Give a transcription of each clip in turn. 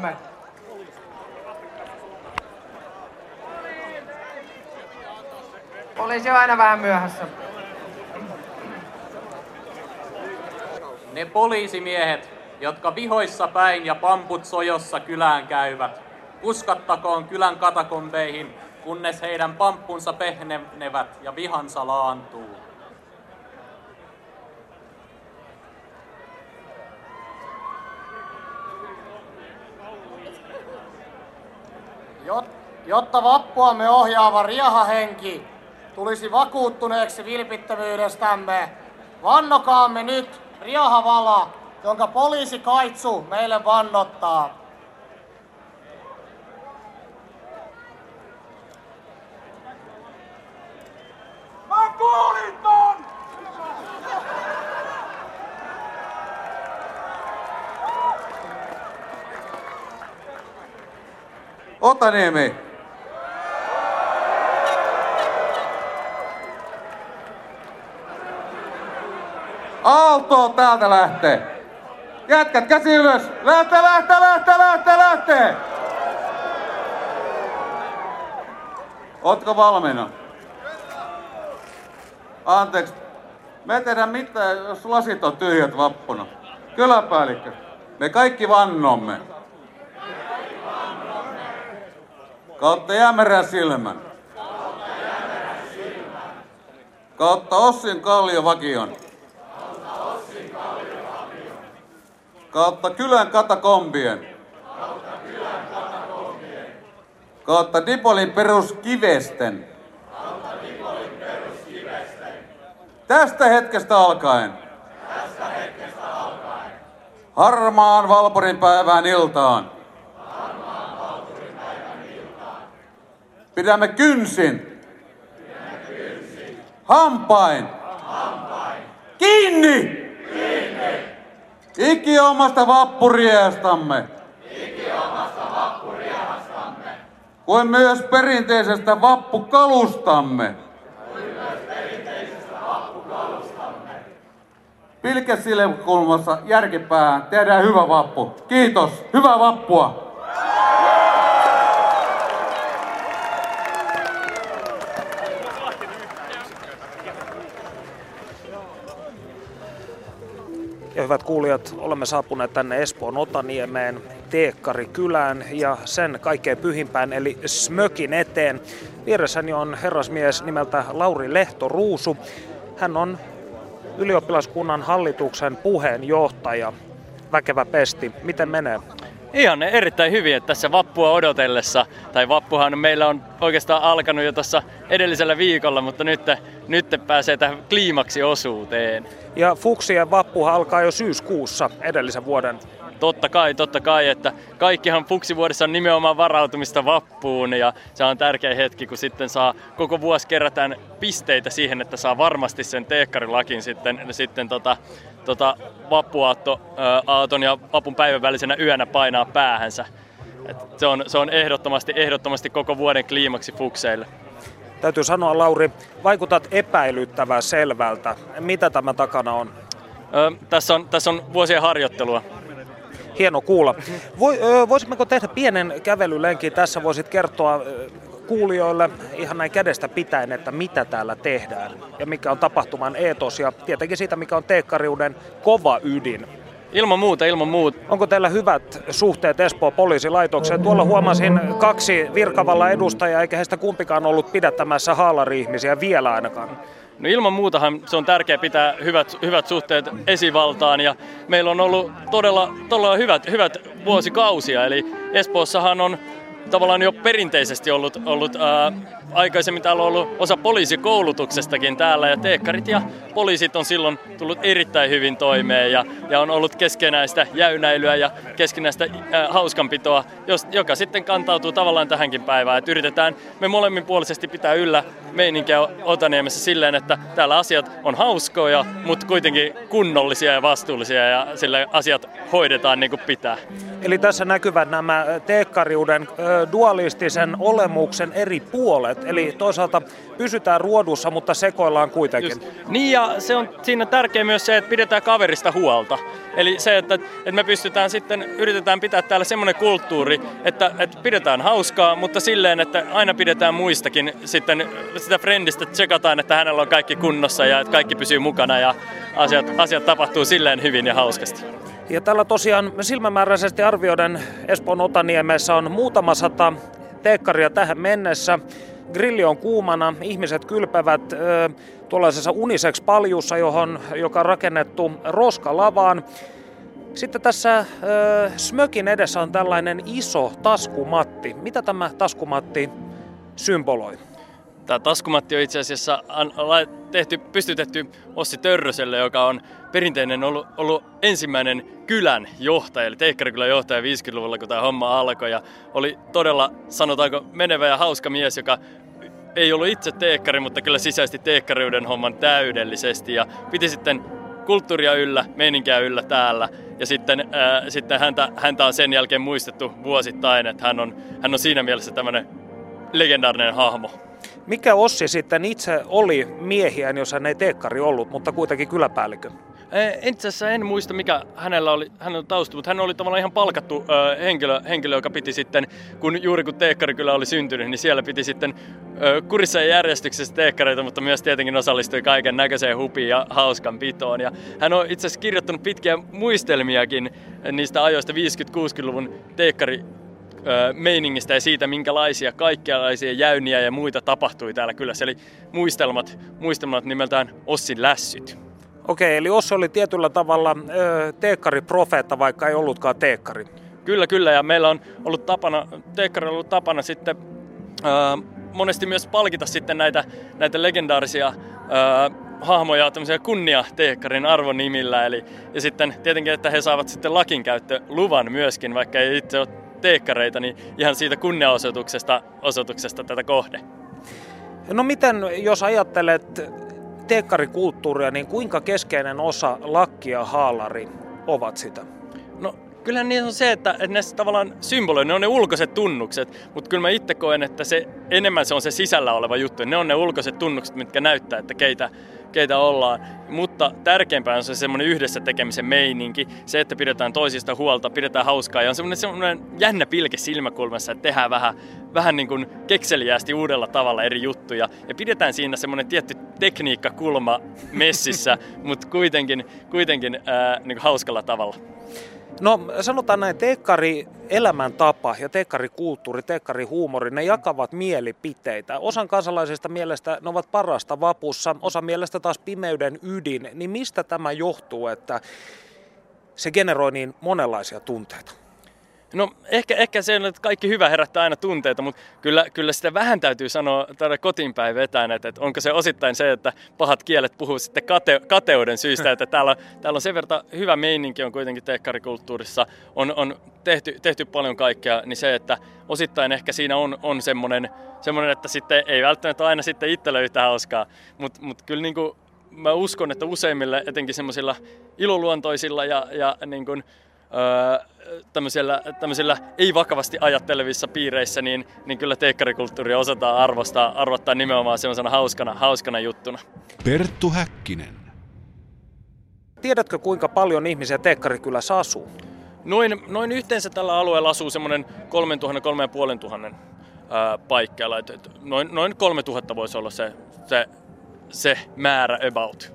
Seuraamme. Poliisi on aina vähän myöhässä. Ne poliisimiehet, jotka vihoissa päin ja pamput sojossa kylään käyvät, uskattakoon kylän katakombeihin, kunnes heidän pamppunsa pehnevät ja vihansa laantuu. Jotta vappuamme ohjaava riehahenki tulisi vakuuttuneeksi vilpittömyydestämme, vannokaamme nyt riehavala, jonka poliisi Kaitsu meille vannottaa. Mä kuulin ton! Otaniemi. Aalto täältä lähtee. Jätkät käsi ylös. Lähtee, lähtee, lähtee, lähtee, lähtee. Ootko valmiina? Anteeksi. Me ei tehdä mitään, jos lasit on tyhjät vappuna. Kyläpäällikkö. Me kaikki vannomme. Kautta Jämerän silmän. Kautta Ossin kalliovakion. Kautta kylän katakombien. Kautta Dipolin peruskivesten. Tästä hetkestä alkaen. Harmaan Valporin päivään iltaan. Pidämme kynsin. Hampain. Kiinni! Iki omasta vappuriehastamme. Kuin myös perinteisestä vappukalustamme. Pilkesilmäkulmassa järkipäähän tehdään hyvä vappu. Kiitos. Hyvää vappua. Ja hyvät kuulijat, olemme saapuneet tänne Espoon Otaniemeen, Teekkarikylään ja sen kaikkein pyhimpään eli Smökin eteen. Vieressäni on herrasmies nimeltä Lauri Lehto Ruusu. Hän on ylioppilaskunnan hallituksen puheenjohtaja. Väkevä pesti. Miten menee? Ihan erittäin hyvin, että tässä vappua odotellessa, tai vappuhan meillä on oikeastaan alkanut jo tuossa edellisellä viikolla, mutta nyt, nyt pääsee tähän kliimaksi-osuuteen. Ja Fuksien vappuhan alkaa jo syyskuussa edellisen vuoden. Totta kai, totta kai, että kaikkihan fuksivuodessa on nimenomaan varautumista vappuun ja se on tärkeä hetki, kun sitten saa koko vuosi kerätään pisteitä siihen, että saa varmasti sen teekkarilakin sitten, sitten tota, tota vappuaatto, ää, aaton ja vapun päivän välisenä yönä painaa päähänsä. Et se, on, se on ehdottomasti, ehdottomasti koko vuoden kliimaksi fukseille. Täytyy sanoa, Lauri, vaikutat epäilyttävän selvältä. Mitä tämä takana on? Ö, tässä, on tässä on vuosien harjoittelua. Hieno kuulla. Voisimmeko tehdä pienen kävelylenkin tässä? Voisit kertoa kuulijoille ihan näin kädestä pitäen, että mitä täällä tehdään ja mikä on tapahtuman eetos ja tietenkin siitä, mikä on teekkariuden kova ydin. Ilman muuta, ilman muuta. Onko teillä hyvät suhteet Espoon poliisilaitokseen? Tuolla huomasin kaksi virkavalla edustajaa, eikä heistä kumpikaan ollut pidättämässä haalari-ihmisiä vielä ainakaan. No ilman muutahan se on tärkeää pitää hyvät, hyvät suhteet esivaltaan ja meillä on ollut todella, todella hyvät, hyvät vuosikausia. Eli Espoossahan on tavallaan jo perinteisesti ollut, ollut ää, aikaisemmin täällä on ollut osa poliisikoulutuksestakin täällä ja teekkarit ja poliisit on silloin tullut erittäin hyvin toimeen ja, ja on ollut keskenäistä jäynäilyä ja keskenäistä ää, hauskanpitoa, jos, joka sitten kantautuu tavallaan tähänkin päivään. Et yritetään me molemminpuolisesti pitää yllä meininkiä Otaniemessä silleen, että täällä asiat on hauskoja, mutta kuitenkin kunnollisia ja vastuullisia ja sille asiat hoidetaan niin kuin pitää. Eli tässä näkyvät nämä teekkariuden dualistisen olemuksen eri puolet. Eli toisaalta pysytään ruodussa, mutta sekoillaan kuitenkin. Just. Niin ja se on siinä tärkeä myös se, että pidetään kaverista huolta. Eli se, että, että me pystytään sitten, yritetään pitää täällä semmoinen kulttuuri, että, että pidetään hauskaa, mutta silleen, että aina pidetään muistakin sitten sitä friendistä, tsekataan, että hänellä on kaikki kunnossa ja että kaikki pysyy mukana ja asiat, asiat tapahtuu silleen hyvin ja hauskasti. Ja täällä tosiaan silmämääräisesti arvioiden Espoon Otaniemessä on muutama sata teekkaria tähän mennessä. Grilli on kuumana, ihmiset kylpevät ö, tuollaisessa uniseksi paljussa, johon, joka on rakennettu roskalavaan. Sitten tässä ö, Smökin edessä on tällainen iso taskumatti. Mitä tämä taskumatti symboloi? Tämä taskumatti on itse asiassa tehty, pystytetty Ossi Törröselle, joka on perinteinen ollut, ollut ensimmäinen kylän johtaja, eli Teikkarikylän johtaja 50-luvulla, kun tämä homma alkoi. Ja oli todella, sanotaanko, menevä ja hauska mies, joka ei ollut itse teekkari, mutta kyllä sisäisesti teekkariuden homman täydellisesti. Ja piti sitten kulttuuria yllä, meininkiä yllä täällä. Ja sitten, ää, sitten häntä, häntä on sen jälkeen muistettu vuosittain, että hän on, hän on siinä mielessä tämmöinen legendaarinen hahmo. Mikä Ossi sitten itse oli miehiään, jos hän ei teekkari ollut, mutta kuitenkin kyläpäällikö? Itse asiassa en muista, mikä hänellä oli, hänellä tausta, mutta hän oli tavallaan ihan palkattu ö, henkilö, henkilö, joka piti sitten, kun juuri kun Teekkari kyllä oli syntynyt, niin siellä piti sitten ö, kurissa ja järjestyksessä teekkareita, mutta myös tietenkin osallistui kaiken näköiseen hupiin ja hauskan pitoon. Ja hän on itse asiassa kirjoittanut pitkiä muistelmiakin niistä ajoista 50-60-luvun teekkari meiningistä ja siitä, minkälaisia kaikkialaisia jäyniä ja muita tapahtui täällä kylässä. Eli muistelmat, muistelmat nimeltään Ossin lässyt. Okei, eli Ossi oli tietyllä tavalla ö, teekkari-profeetta, vaikka ei ollutkaan teekkari. Kyllä, kyllä, ja meillä on ollut tapana, teekkari on ollut tapana sitten ö, monesti myös palkita sitten näitä, näitä legendaarisia ö, hahmoja tämmöisiä kunnia-teekkarin arvonimillä. Eli, ja sitten tietenkin, että he saavat sitten luvan myöskin, vaikka ei itse ole teekkareita, niin ihan siitä kunniaosoituksesta osoituksesta tätä kohde. No miten, jos ajattelet teekkarikulttuuria, niin kuinka keskeinen osa lakki ja haalari ovat sitä? No kyllä niin on se, että, että ne tavallaan symboloi, ne on ne ulkoiset tunnukset, mutta kyllä mä itse koen, että se enemmän se on se sisällä oleva juttu. Ne on ne ulkoiset tunnukset, mitkä näyttää, että keitä, keitä ollaan. Mutta tärkeämpää on se semmoinen yhdessä tekemisen meininki, se, että pidetään toisista huolta, pidetään hauskaa ja on semmoinen, semmoinen jännä pilke silmäkulmassa, että tehdään vähän, vähän niin kuin kekseliäästi uudella tavalla eri juttuja ja pidetään siinä semmoinen tietty tekniikkakulma messissä, mutta kuitenkin, kuitenkin ää, niin kuin hauskalla tavalla. No sanotaan näin, teekkari elämäntapa ja teekkarikulttuuri, teekkarihuumori, ne jakavat mielipiteitä. Osan kansalaisista mielestä ne ovat parasta vapussa, osa mielestä taas pimeyden ydin. Niin mistä tämä johtuu, että se generoi niin monenlaisia tunteita? No ehkä, ehkä se että kaikki hyvä herättää aina tunteita, mutta kyllä, kyllä sitä vähän täytyy sanoa tällä kotiinpäin vetään, että, että onko se osittain se, että pahat kielet puhuu sitten kate, kateuden syystä, että täällä, täällä on sen verran hyvä meininki on kuitenkin teekkarikulttuurissa, on, on tehty, tehty paljon kaikkea, niin se, että osittain ehkä siinä on, on semmoinen, semmoinen, että sitten ei välttämättä aina sitten itselle yhtä hauskaa, mutta mut kyllä niin kuin, mä uskon, että useimmille etenkin semmoisilla iloluontoisilla ja, ja niin kuin, öö, tämmöisellä, tämmöisellä ei-vakavasti ajattelevissa piireissä, niin, niin kyllä teekkarikulttuuria osataan arvostaa, arvottaa nimenomaan semmoisena hauskana, hauskana juttuna. Perttu Häkkinen. Tiedätkö kuinka paljon ihmisiä teekkarikylässä asuu? Noin, noin yhteensä tällä alueella asuu semmoinen 3000-3500 paikkeilla. Noin, noin 3000 voisi olla se, se, se määrä about.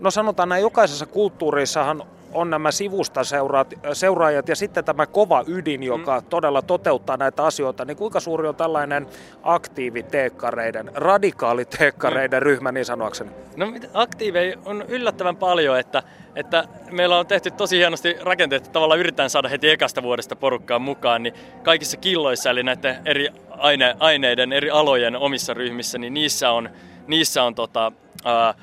No sanotaan näin, jokaisessa kulttuurissahan on nämä sivusta seuraat, seuraajat ja sitten tämä kova ydin, joka mm. todella toteuttaa näitä asioita, niin kuinka suuri on tällainen aktiiviteekkareiden, radikaaliteekkareiden mm. ryhmä niin sanoakseni? No aktiiveja on yllättävän paljon, että, että meillä on tehty tosi hienosti rakenteet, että tavallaan yritetään saada heti ekasta vuodesta porukkaa mukaan, niin kaikissa killoissa, eli näiden eri aine, aineiden, eri alojen omissa ryhmissä, niin niissä on, niissä on tota, ää,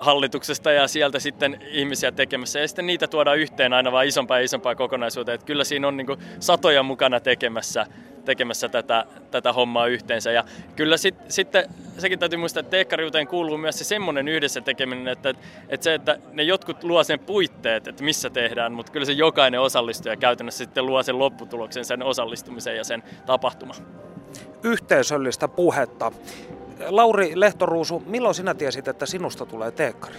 hallituksesta ja sieltä sitten ihmisiä tekemässä. Ja sitten niitä tuodaan yhteen aina vaan isompaa ja isompaa kokonaisuuteen. Että kyllä siinä on niin satoja mukana tekemässä, tekemässä tätä, tätä hommaa yhteensä. Ja kyllä sit, sitten sekin täytyy muistaa, että teekkariuteen kuuluu myös se semmoinen yhdessä tekeminen, että, että se, että ne jotkut luo sen puitteet, että missä tehdään, mutta kyllä se jokainen osallistuja käytännössä sitten luo sen lopputuloksen, sen osallistumisen ja sen tapahtuman. Yhteisöllistä puhetta. Lauri Lehtoruusu, milloin sinä tiesit, että sinusta tulee teekkari?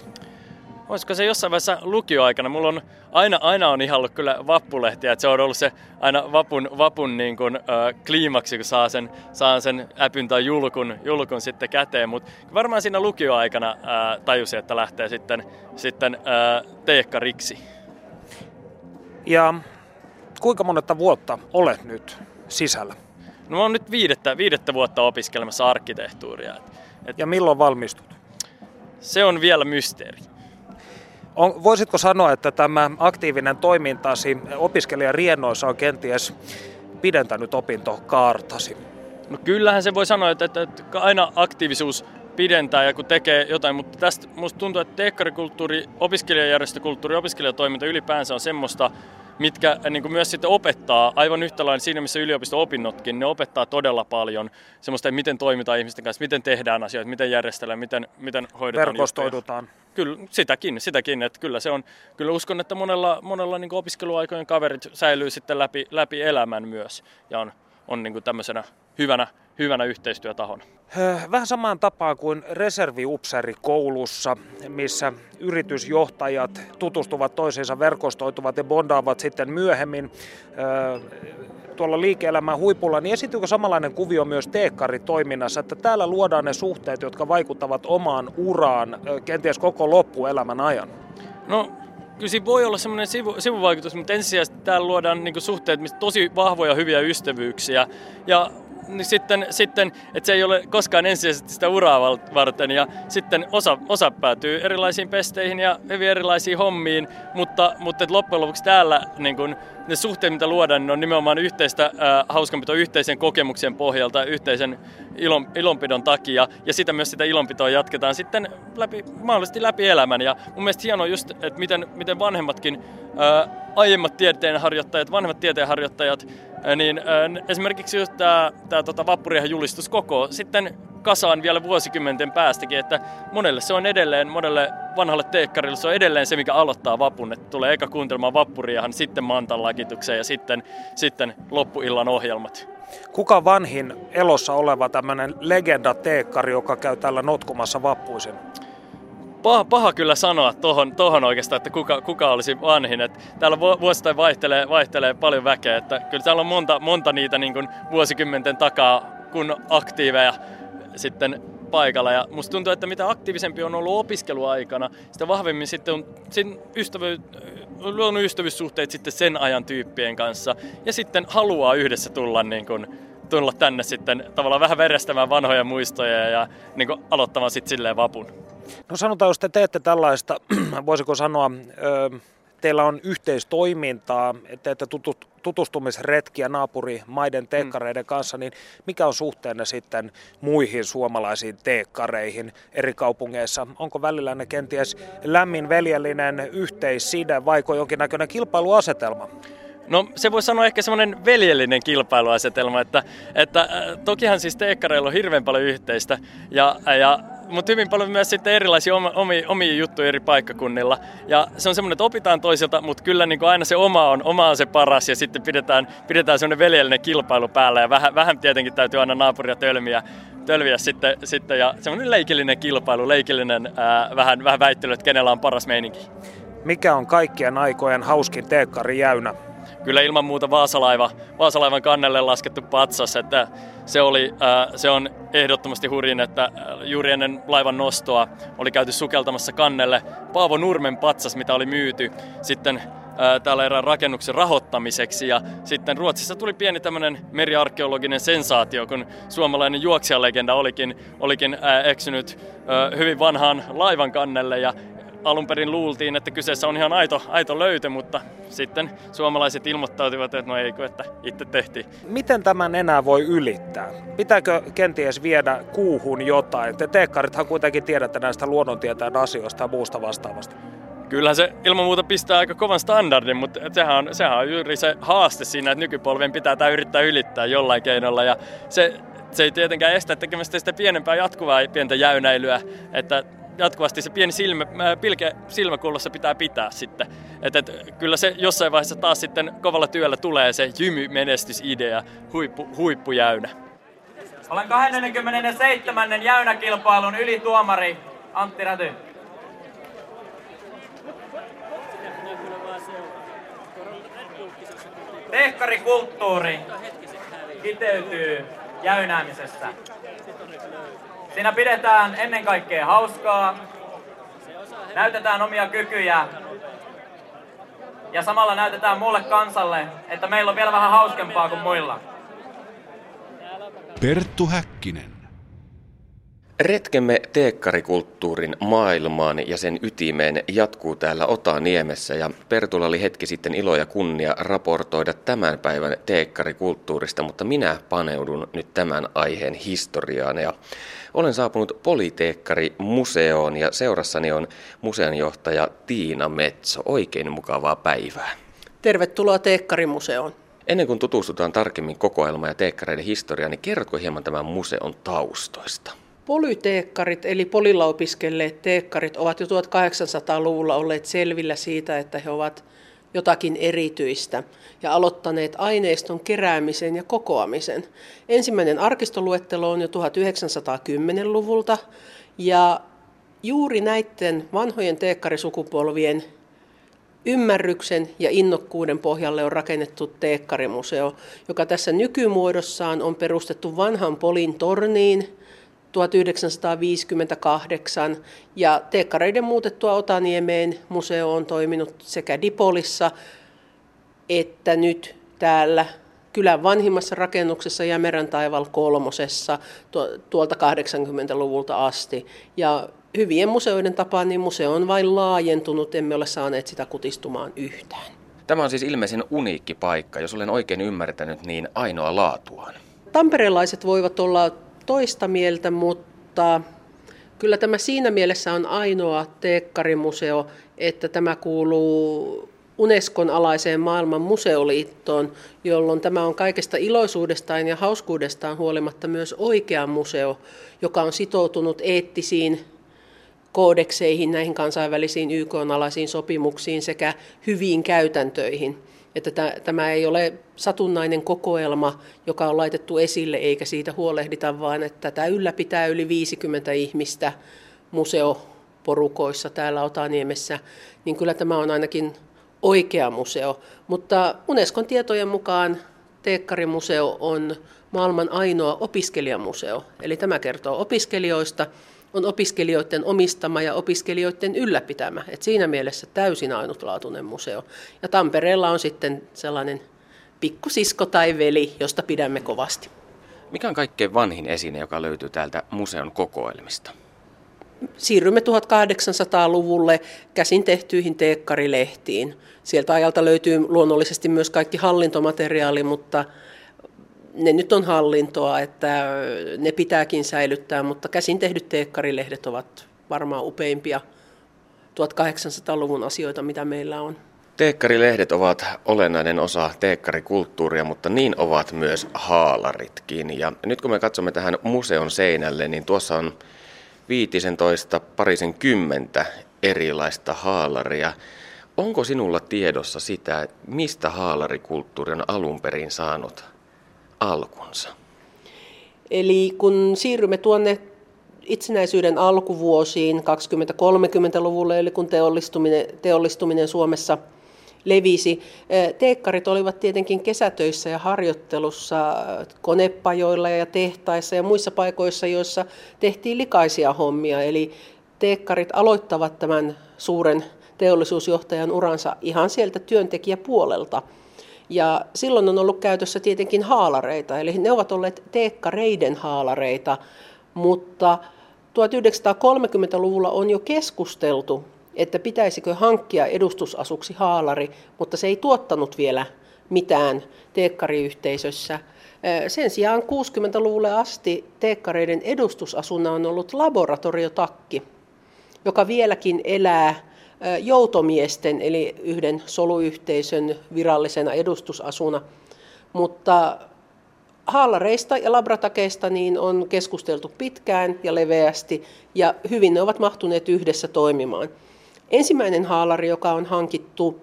Olisiko se jossain vaiheessa lukioaikana? Mulla on aina, aina on ihallut kyllä vappulehtiä, että se on ollut se aina vapun, vapun niin kuin, äh, kliimaksi, kun saa sen, saa sen äpyn tai julkun, julkun sitten käteen. Mutta varmaan siinä lukioaikana äh, tajusin, että lähtee sitten, sitten äh, teekkariksi. Ja kuinka monetta vuotta olet nyt sisällä? No mä oon nyt viidettä, viidettä vuotta opiskelemassa arkkitehtuuria. Et, et ja milloin valmistut? Se on vielä mysteeri. On, voisitko sanoa, että tämä aktiivinen toimintasi opiskelijan riennoissa on kenties pidentänyt opintokaartasi? No kyllähän se voi sanoa, että, että, että aina aktiivisuus pidentää ja kun tekee jotain, mutta tästä musta tuntuu, että teekkarikulttuuri, opiskelijajärjestökulttuuri, opiskelijatoiminta ylipäänsä on semmoista, mitkä äh, niin kuin myös sitten opettaa aivan yhtä lailla siinä, missä yliopisto-opinnotkin, ne opettaa todella paljon semmoista, että miten toimitaan ihmisten kanssa, miten tehdään asioita, miten järjestellään, miten, miten hoidetaan Verkostoidutaan. Juttuja. Kyllä, sitäkin, sitäkin, että kyllä se on, kyllä uskon, että monella, monella niin opiskeluaikojen kaverit säilyy sitten läpi, läpi elämän myös ja on, on niin kuin tämmöisenä hyvänä, hyvänä yhteistyötahona. Vähän samaan tapaan kuin koulussa, missä yritysjohtajat tutustuvat toisiinsa, verkostoituvat ja bondaavat sitten myöhemmin tuolla liike-elämän huipulla, niin esityykö samanlainen kuvio myös teekkaritoiminnassa, että täällä luodaan ne suhteet, jotka vaikuttavat omaan uraan kenties koko loppuelämän ajan? No kyllä siinä voi olla semmoinen sivu, sivuvaikutus, mutta ensisijaisesti täällä luodaan niin suhteet, mistä tosi vahvoja hyviä ystävyyksiä. Ja niin sitten, sitten, että se ei ole koskaan ensisijaisesti sitä uraa varten ja sitten osa, osa päätyy erilaisiin pesteihin ja hyvin erilaisiin hommiin, mutta, mutta loppujen lopuksi täällä niin kun, ne suhteet, mitä luodaan, niin on nimenomaan yhteistä äh, hauskanpitoa yhteisen kokemuksen pohjalta, yhteisen ilon, ilonpidon takia. Ja sitä myös sitä ilonpitoa jatketaan sitten läpi, mahdollisesti läpi elämän. Ja mun mielestä hienoa just, että miten, miten vanhemmatkin äh, aiemmat tieteenharjoittajat, vanhemmat tieteenharjoittajat niin esimerkiksi just tämä tota vappurihan julistus koko sitten kasaan vielä vuosikymmenten päästäkin, että monelle se on edelleen, monelle vanhalle teekkarille se on edelleen se, mikä aloittaa vapun, että tulee eka kuuntelemaan vappuriahan, sitten mantan lakitukseen ja sitten, sitten loppuillan ohjelmat. Kuka vanhin elossa oleva tämmöinen legenda teekkari, joka käy täällä notkumassa vappuisin? paha, paha kyllä sanoa tohon, tohon oikeastaan, että kuka, kuka olisi vanhin. Et täällä vuosittain vaihtelee, vaihtelee paljon väkeä. Että kyllä täällä on monta, monta niitä niin kuin vuosikymmenten takaa kun aktiiveja sitten paikalla. Ja musta tuntuu, että mitä aktiivisempi on ollut opiskeluaikana, sitä vahvemmin sitten on sen ystävy, luonut ystävyyssuhteet sitten sen ajan tyyppien kanssa. Ja sitten haluaa yhdessä tulla niin kuin, tulla tänne sitten tavallaan vähän verestämään vanhoja muistoja ja niin kuin aloittamaan sitten silleen vapun. No sanotaan, jos te teette tällaista, voisiko sanoa, teillä on yhteistoimintaa, teette tutustumisretkiä naapurimaiden teekkareiden kanssa, niin mikä on suhteenne sitten muihin suomalaisiin teekkareihin eri kaupungeissa? Onko välillä ne kenties lämmin veljellinen yhteisside vaiko jonkinnäköinen kilpailuasetelma? No se voi sanoa ehkä semmoinen veljellinen kilpailuasetelma, että, että tokihan siis teekkareilla on hirveän paljon yhteistä ja, ja mutta hyvin paljon myös sitten erilaisia omia, omia juttuja eri paikkakunnilla. Ja se on semmoinen, että opitaan toisilta, mutta kyllä niin kuin aina se oma on, oma on se paras ja sitten pidetään, pidetään semmoinen veljellinen kilpailu päällä ja vähän, vähän tietenkin täytyy aina naapuria tölmiä, tölviä sitten, sitten ja semmoinen leikillinen kilpailu, leikillinen ää, vähän, vähän väittely, että kenellä on paras meininki. Mikä on kaikkien aikojen hauskin teekkari jäynä? kyllä ilman muuta Vaasalaiva, Vaasalaivan kannelle laskettu patsas, että se, oli, äh, se on ehdottomasti hurjin, että äh, juuri ennen laivan nostoa oli käyty sukeltamassa kannelle Paavo Nurmen patsas, mitä oli myyty sitten äh, täällä erään rakennuksen rahoittamiseksi. Ja sitten Ruotsissa tuli pieni tämmöinen meriarkeologinen sensaatio, kun suomalainen juoksijalegenda olikin, olikin eksynyt hyvin vanhaan laivan kannelle ja alun perin luultiin, että kyseessä on ihan aito, aito löytö, mutta sitten suomalaiset ilmoittautivat, että no eikö, että itse tehtiin. Miten tämän enää voi ylittää? Pitääkö kenties viedä kuuhun jotain? Te teekkarithan kuitenkin tiedätte näistä luonnontieteen asioista ja muusta vastaavasta. Kyllähän se ilman muuta pistää aika kovan standardin, mutta sehän on, sehän on juuri se haaste siinä, että nykypolven pitää tämä yrittää ylittää jollain keinolla. Ja se, se ei tietenkään estä tekemästä sitä pienempää jatkuvaa pientä jäynäilyä, että jatkuvasti se pieni silmä, pilke silmäkullossa pitää pitää sitten. Et, et, kyllä se jossain vaiheessa taas sitten kovalla työllä tulee se jymy-menestysidea, huippu, huippujäynä. Olen 27. jäynäkilpailun ylituomari Antti Räty. Tehkarikulttuuri kiteytyy jäynäämisessä. Siinä pidetään ennen kaikkea hauskaa, näytetään omia kykyjä ja samalla näytetään muulle kansalle, että meillä on vielä vähän hauskempaa kuin muilla. Perttu Häkkinen. Retkemme teekkarikulttuurin maailmaan ja sen ytimeen jatkuu täällä Otaniemessä ja Pertulla oli hetki sitten ilo ja kunnia raportoida tämän päivän teekkarikulttuurista, mutta minä paneudun nyt tämän aiheen historiaan ja olen saapunut Politeekkari museoon ja seurassani on museonjohtaja Tiina Metso. Oikein mukavaa päivää. Tervetuloa Teekkarimuseoon. Ennen kuin tutustutaan tarkemmin kokoelma ja teekkareiden historiaan, niin kerrotko hieman tämän museon taustoista? Polyteekkarit eli polilla opiskelleet teekkarit ovat jo 1800-luvulla olleet selvillä siitä, että he ovat jotakin erityistä ja aloittaneet aineiston keräämisen ja kokoamisen. Ensimmäinen arkistoluettelo on jo 1910-luvulta ja juuri näiden vanhojen teekkarisukupolvien ymmärryksen ja innokkuuden pohjalle on rakennettu teekkarimuseo, joka tässä nykymuodossaan on perustettu vanhan Polin torniin 1958 ja teekkareiden muutettua Otaniemeen museo on toiminut sekä Dipolissa että nyt täällä kylän vanhimmassa rakennuksessa Jämerän taival kolmosessa tuolta 80-luvulta asti. Ja hyvien museoiden tapaan niin museo on vain laajentunut, emme ole saaneet sitä kutistumaan yhtään. Tämä on siis ilmeisen uniikki paikka, jos olen oikein ymmärtänyt, niin ainoa laatuaan. Tamperelaiset voivat olla toista mieltä, mutta kyllä tämä siinä mielessä on ainoa teekkarimuseo, että tämä kuuluu Unescon alaiseen maailman museoliittoon, jolloin tämä on kaikesta iloisuudestaan ja hauskuudestaan huolimatta myös oikea museo, joka on sitoutunut eettisiin koodekseihin, näihin kansainvälisiin YK-alaisiin sopimuksiin sekä hyviin käytäntöihin. Että tämä ei ole satunnainen kokoelma, joka on laitettu esille, eikä siitä huolehdita, vaan että tätä ylläpitää yli 50 ihmistä museoporukoissa täällä Otaniemessä, niin kyllä tämä on ainakin oikea museo. Mutta Unescon tietojen mukaan Teekkarimuseo on maailman ainoa opiskelijamuseo. Eli tämä kertoo opiskelijoista, on opiskelijoiden omistama ja opiskelijoiden ylläpitämä. Et siinä mielessä täysin ainutlaatuinen museo. Ja Tampereella on sitten sellainen pikkusisko tai veli, josta pidämme kovasti. Mikä on kaikkein vanhin esine, joka löytyy täältä museon kokoelmista? Siirrymme 1800-luvulle käsin tehtyihin teekkarilehtiin. Sieltä ajalta löytyy luonnollisesti myös kaikki hallintomateriaali, mutta ne nyt on hallintoa, että ne pitääkin säilyttää, mutta käsin tehdyt teekkarilehdet ovat varmaan upeimpia 1800-luvun asioita, mitä meillä on. Teekkarilehdet ovat olennainen osa teekkarikulttuuria, mutta niin ovat myös haalaritkin. Ja nyt kun me katsomme tähän museon seinälle, niin tuossa on viitisentoista parisen kymmentä erilaista haalaria. Onko sinulla tiedossa sitä, mistä haalarikulttuuri on alun perin saanut alkunsa? Eli kun siirrymme tuonne itsenäisyyden alkuvuosiin 20-30-luvulle, eli kun teollistuminen, teollistuminen Suomessa levisi. Teekkarit olivat tietenkin kesätöissä ja harjoittelussa konepajoilla ja tehtaissa ja muissa paikoissa, joissa tehtiin likaisia hommia. Eli teekkarit aloittavat tämän suuren teollisuusjohtajan uransa ihan sieltä työntekijäpuolelta. Ja silloin on ollut käytössä tietenkin haalareita, eli ne ovat olleet teekkareiden haalareita, mutta 1930-luvulla on jo keskusteltu, että pitäisikö hankkia edustusasuksi haalari, mutta se ei tuottanut vielä mitään teekkariyhteisössä. Sen sijaan 60-luvulle asti teekkareiden edustusasuna on ollut laboratoriotakki, joka vieläkin elää joutomiesten eli yhden soluyhteisön virallisena edustusasuna. Mutta haalareista ja labratakeista niin on keskusteltu pitkään ja leveästi ja hyvin ne ovat mahtuneet yhdessä toimimaan. Ensimmäinen haalari, joka on hankittu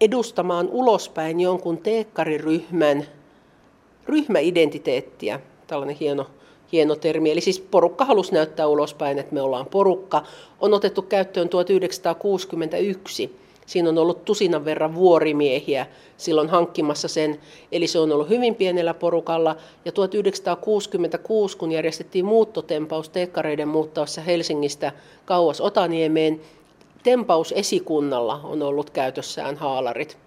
edustamaan ulospäin jonkun teekkariryhmän ryhmäidentiteettiä, tällainen hieno, hieno termi. Eli siis porukka halusi näyttää ulospäin, että me ollaan porukka. On otettu käyttöön 1961. Siinä on ollut tusinan verran vuorimiehiä silloin hankkimassa sen, eli se on ollut hyvin pienellä porukalla. Ja 1966, kun järjestettiin muuttotempaus teekkareiden muuttavassa Helsingistä kauas Otaniemeen, tempausesikunnalla on ollut käytössään haalarit.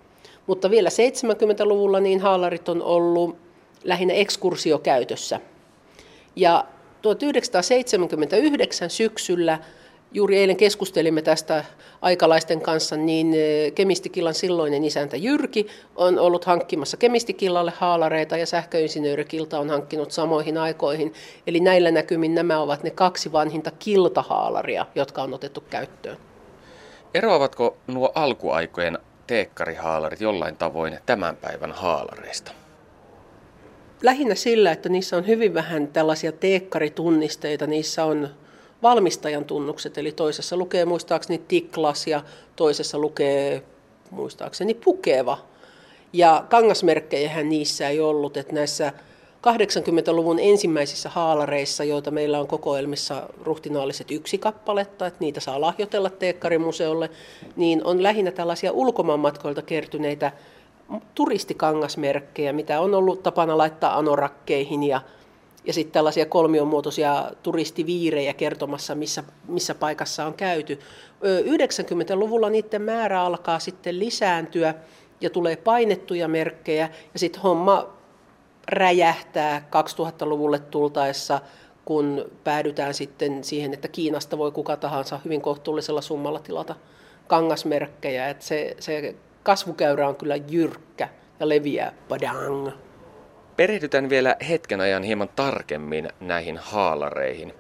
Mutta vielä 70-luvulla niin haalarit on ollut lähinnä ekskursiokäytössä. Ja 1979 syksyllä, juuri eilen keskustelimme tästä aikalaisten kanssa, niin eh, Kemistikillan silloinen isäntä Jyrki on ollut hankkimassa Kemistikillalle haalareita ja sähköinsinöörikilta on hankkinut samoihin aikoihin. Eli näillä näkymin nämä ovat ne kaksi vanhinta kiltahaalaria, jotka on otettu käyttöön. Eroavatko nuo alkuaikojen teekkarihaalarit jollain tavoin tämän päivän haalareista? Lähinnä sillä, että niissä on hyvin vähän tällaisia teekkaritunnisteita. Niissä on valmistajan tunnukset, eli toisessa lukee muistaakseni Tiklas ja toisessa lukee muistaakseni Pukeva. Ja kangasmerkkejähän niissä ei ollut, että näissä 80-luvun ensimmäisissä haalareissa, joita meillä on kokoelmissa ruhtinaalliset yksi kappaletta, että niitä saa lahjoitella Teekkarimuseolle, niin on lähinnä tällaisia ulkomaanmatkoilta kertyneitä turistikangasmerkkejä, mitä on ollut tapana laittaa anorakkeihin ja, ja sitten tällaisia kolmionmuotoisia turistiviirejä kertomassa, missä, missä paikassa on käyty. 90-luvulla niiden määrä alkaa sitten lisääntyä ja tulee painettuja merkkejä ja sitten homma räjähtää 2000-luvulle tultaessa, kun päädytään sitten siihen, että Kiinasta voi kuka tahansa hyvin kohtuullisella summalla tilata kangasmerkkejä. että se, se kasvukäyrä on kyllä jyrkkä ja leviää padang. Perehdytään vielä hetken ajan hieman tarkemmin näihin haalareihin.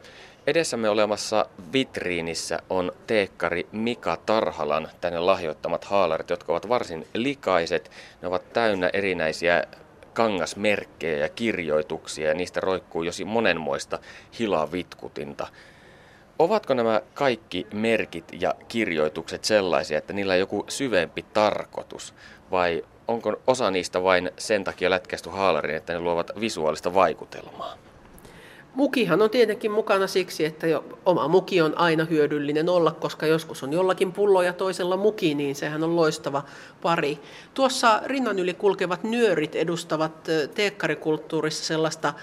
Edessämme olemassa vitriinissä on teekkari Mika Tarhalan tänne lahjoittamat haalarit, jotka ovat varsin likaiset. Ne ovat täynnä erinäisiä kangasmerkkejä ja kirjoituksia ja niistä roikkuu josi monenmoista hilavitkutinta. Ovatko nämä kaikki merkit ja kirjoitukset sellaisia, että niillä on joku syvempi tarkoitus? Vai onko osa niistä vain sen takia lätkästy haalarin, että ne luovat visuaalista vaikutelmaa? Mukihan on tietenkin mukana siksi, että jo oma muki on aina hyödyllinen olla, koska joskus on jollakin pullo ja toisella muki, niin sehän on loistava pari. Tuossa rinnan yli kulkevat nyörit edustavat teekkarikulttuurissa sellaista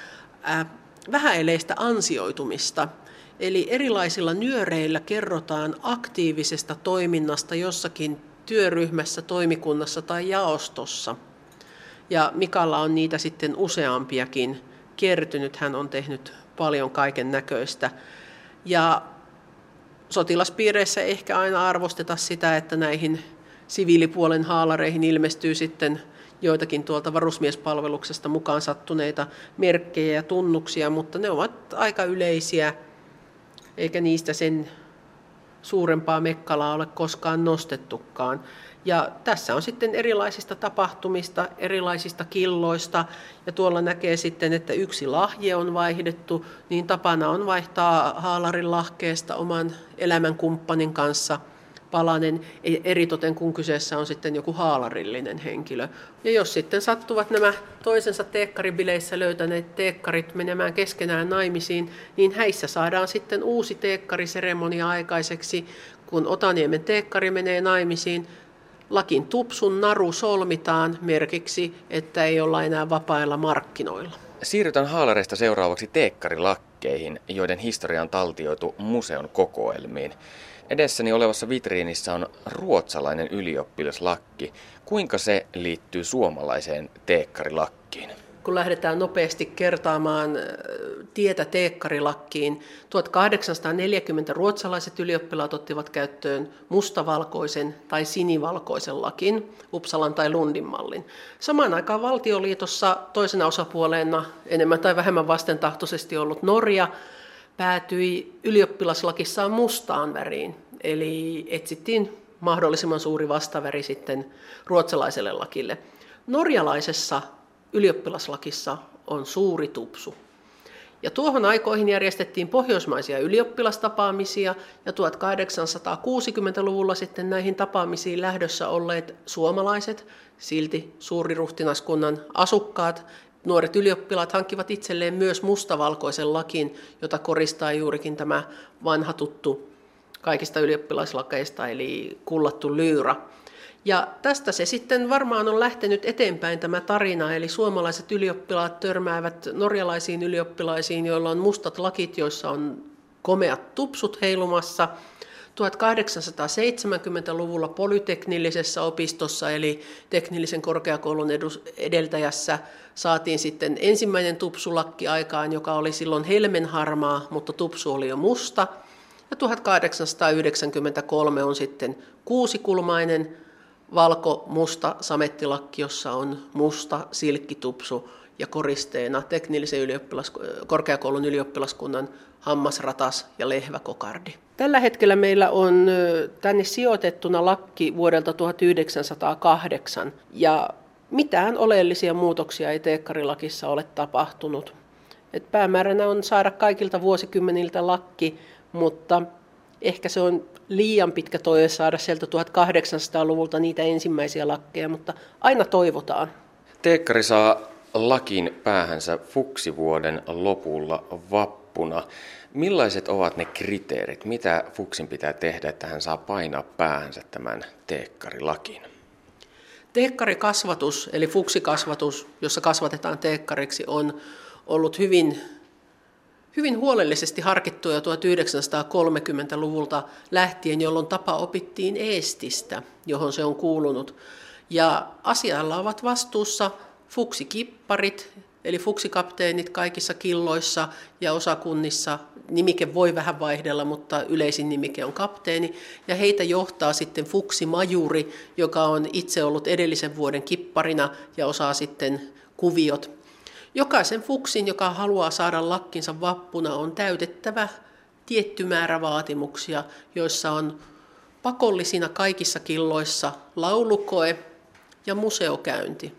äh, vähäeleistä ansioitumista – Eli erilaisilla nyöreillä kerrotaan aktiivisesta toiminnasta jossakin työryhmässä, toimikunnassa tai jaostossa. Ja Mikalla on niitä sitten useampiakin kertynyt. Hän on tehnyt paljon kaiken näköistä. Ja sotilaspiireissä ehkä aina arvosteta sitä, että näihin siviilipuolen haalareihin ilmestyy sitten joitakin tuolta varusmiespalveluksesta mukaan sattuneita merkkejä ja tunnuksia, mutta ne ovat aika yleisiä eikä niistä sen suurempaa mekkalaa ole koskaan nostettukaan. Ja tässä on sitten erilaisista tapahtumista, erilaisista killoista, ja tuolla näkee sitten, että yksi lahje on vaihdettu, niin tapana on vaihtaa haalarin lahkeesta oman elämänkumppanin kanssa – palanen, eritoten kun kyseessä on sitten joku haalarillinen henkilö. Ja jos sitten sattuvat nämä toisensa teekkaribileissä löytäneet teekkarit menemään keskenään naimisiin, niin häissä saadaan sitten uusi teekkariseremonia aikaiseksi. Kun Otaniemen teekkari menee naimisiin, lakin tupsun naru solmitaan merkiksi, että ei olla enää vapailla markkinoilla. Siirrytään haalareista seuraavaksi teekkarilakkeihin, joiden historia on taltioitu museon kokoelmiin. Edessäni olevassa vitriinissä on ruotsalainen ylioppilaslakki. Kuinka se liittyy suomalaiseen teekkarilakkiin? kun lähdetään nopeasti kertaamaan äh, tietä teekkarilakkiin. 1840 ruotsalaiset ylioppilaat ottivat käyttöön mustavalkoisen tai sinivalkoisen lakin, Uppsalan tai Lundin mallin. Samaan aikaan valtioliitossa toisena osapuolena enemmän tai vähemmän vastentahtoisesti ollut Norja päätyi ylioppilaslakissaan mustaan väriin, eli etsittiin mahdollisimman suuri vastaväri sitten ruotsalaiselle lakille. Norjalaisessa ylioppilaslakissa on suuri tupsu. Ja tuohon aikoihin järjestettiin pohjoismaisia ylioppilastapaamisia ja 1860-luvulla sitten näihin tapaamisiin lähdössä olleet suomalaiset, silti suuriruhtinaskunnan asukkaat, nuoret ylioppilaat hankkivat itselleen myös mustavalkoisen lakin, jota koristaa juurikin tämä vanha tuttu kaikista ylioppilaslakeista, eli kullattu lyyrä. Ja tästä se sitten varmaan on lähtenyt eteenpäin tämä tarina, eli suomalaiset ylioppilaat törmäävät norjalaisiin ylioppilaisiin, joilla on mustat lakit, joissa on komeat tupsut heilumassa. 1870-luvulla polyteknillisessä opistossa, eli teknillisen korkeakoulun edeltäjässä, saatiin sitten ensimmäinen tupsulakki aikaan, joka oli silloin helmenharmaa, mutta tupsu oli jo musta. Ja 1893 on sitten kuusikulmainen valko-musta samettilakki, jossa on musta silkkitupsu ja koristeena teknillisen ylioppilas, korkeakoulun ylioppilaskunnan hammasratas ja lehväkokardi. Tällä hetkellä meillä on tänne sijoitettuna lakki vuodelta 1908 ja mitään oleellisia muutoksia ei teekkarilakissa ole tapahtunut. Et päämääränä on saada kaikilta vuosikymmeniltä lakki, mutta ehkä se on liian pitkä toive saada sieltä 1800-luvulta niitä ensimmäisiä lakkeja, mutta aina toivotaan. Teekkari saa lakin päähänsä fuksivuoden lopulla vappuna. Millaiset ovat ne kriteerit? Mitä fuksin pitää tehdä, että hän saa painaa päähänsä tämän teekkarilakin? Teekkarikasvatus, eli fuksikasvatus, jossa kasvatetaan teekkariksi, on ollut hyvin hyvin huolellisesti harkittua jo 1930-luvulta lähtien, jolloin tapa opittiin eestistä, johon se on kuulunut. Ja asialla ovat vastuussa fuksikipparit, eli fuksikapteenit kaikissa killoissa ja osakunnissa. Nimike voi vähän vaihdella, mutta yleisin nimike on kapteeni. Ja heitä johtaa sitten fuksimajuri, joka on itse ollut edellisen vuoden kipparina ja osaa sitten kuviot Jokaisen fuksin, joka haluaa saada lakkinsa vappuna, on täytettävä tietty määrä vaatimuksia, joissa on pakollisina kaikissa killoissa laulukoe ja museokäynti.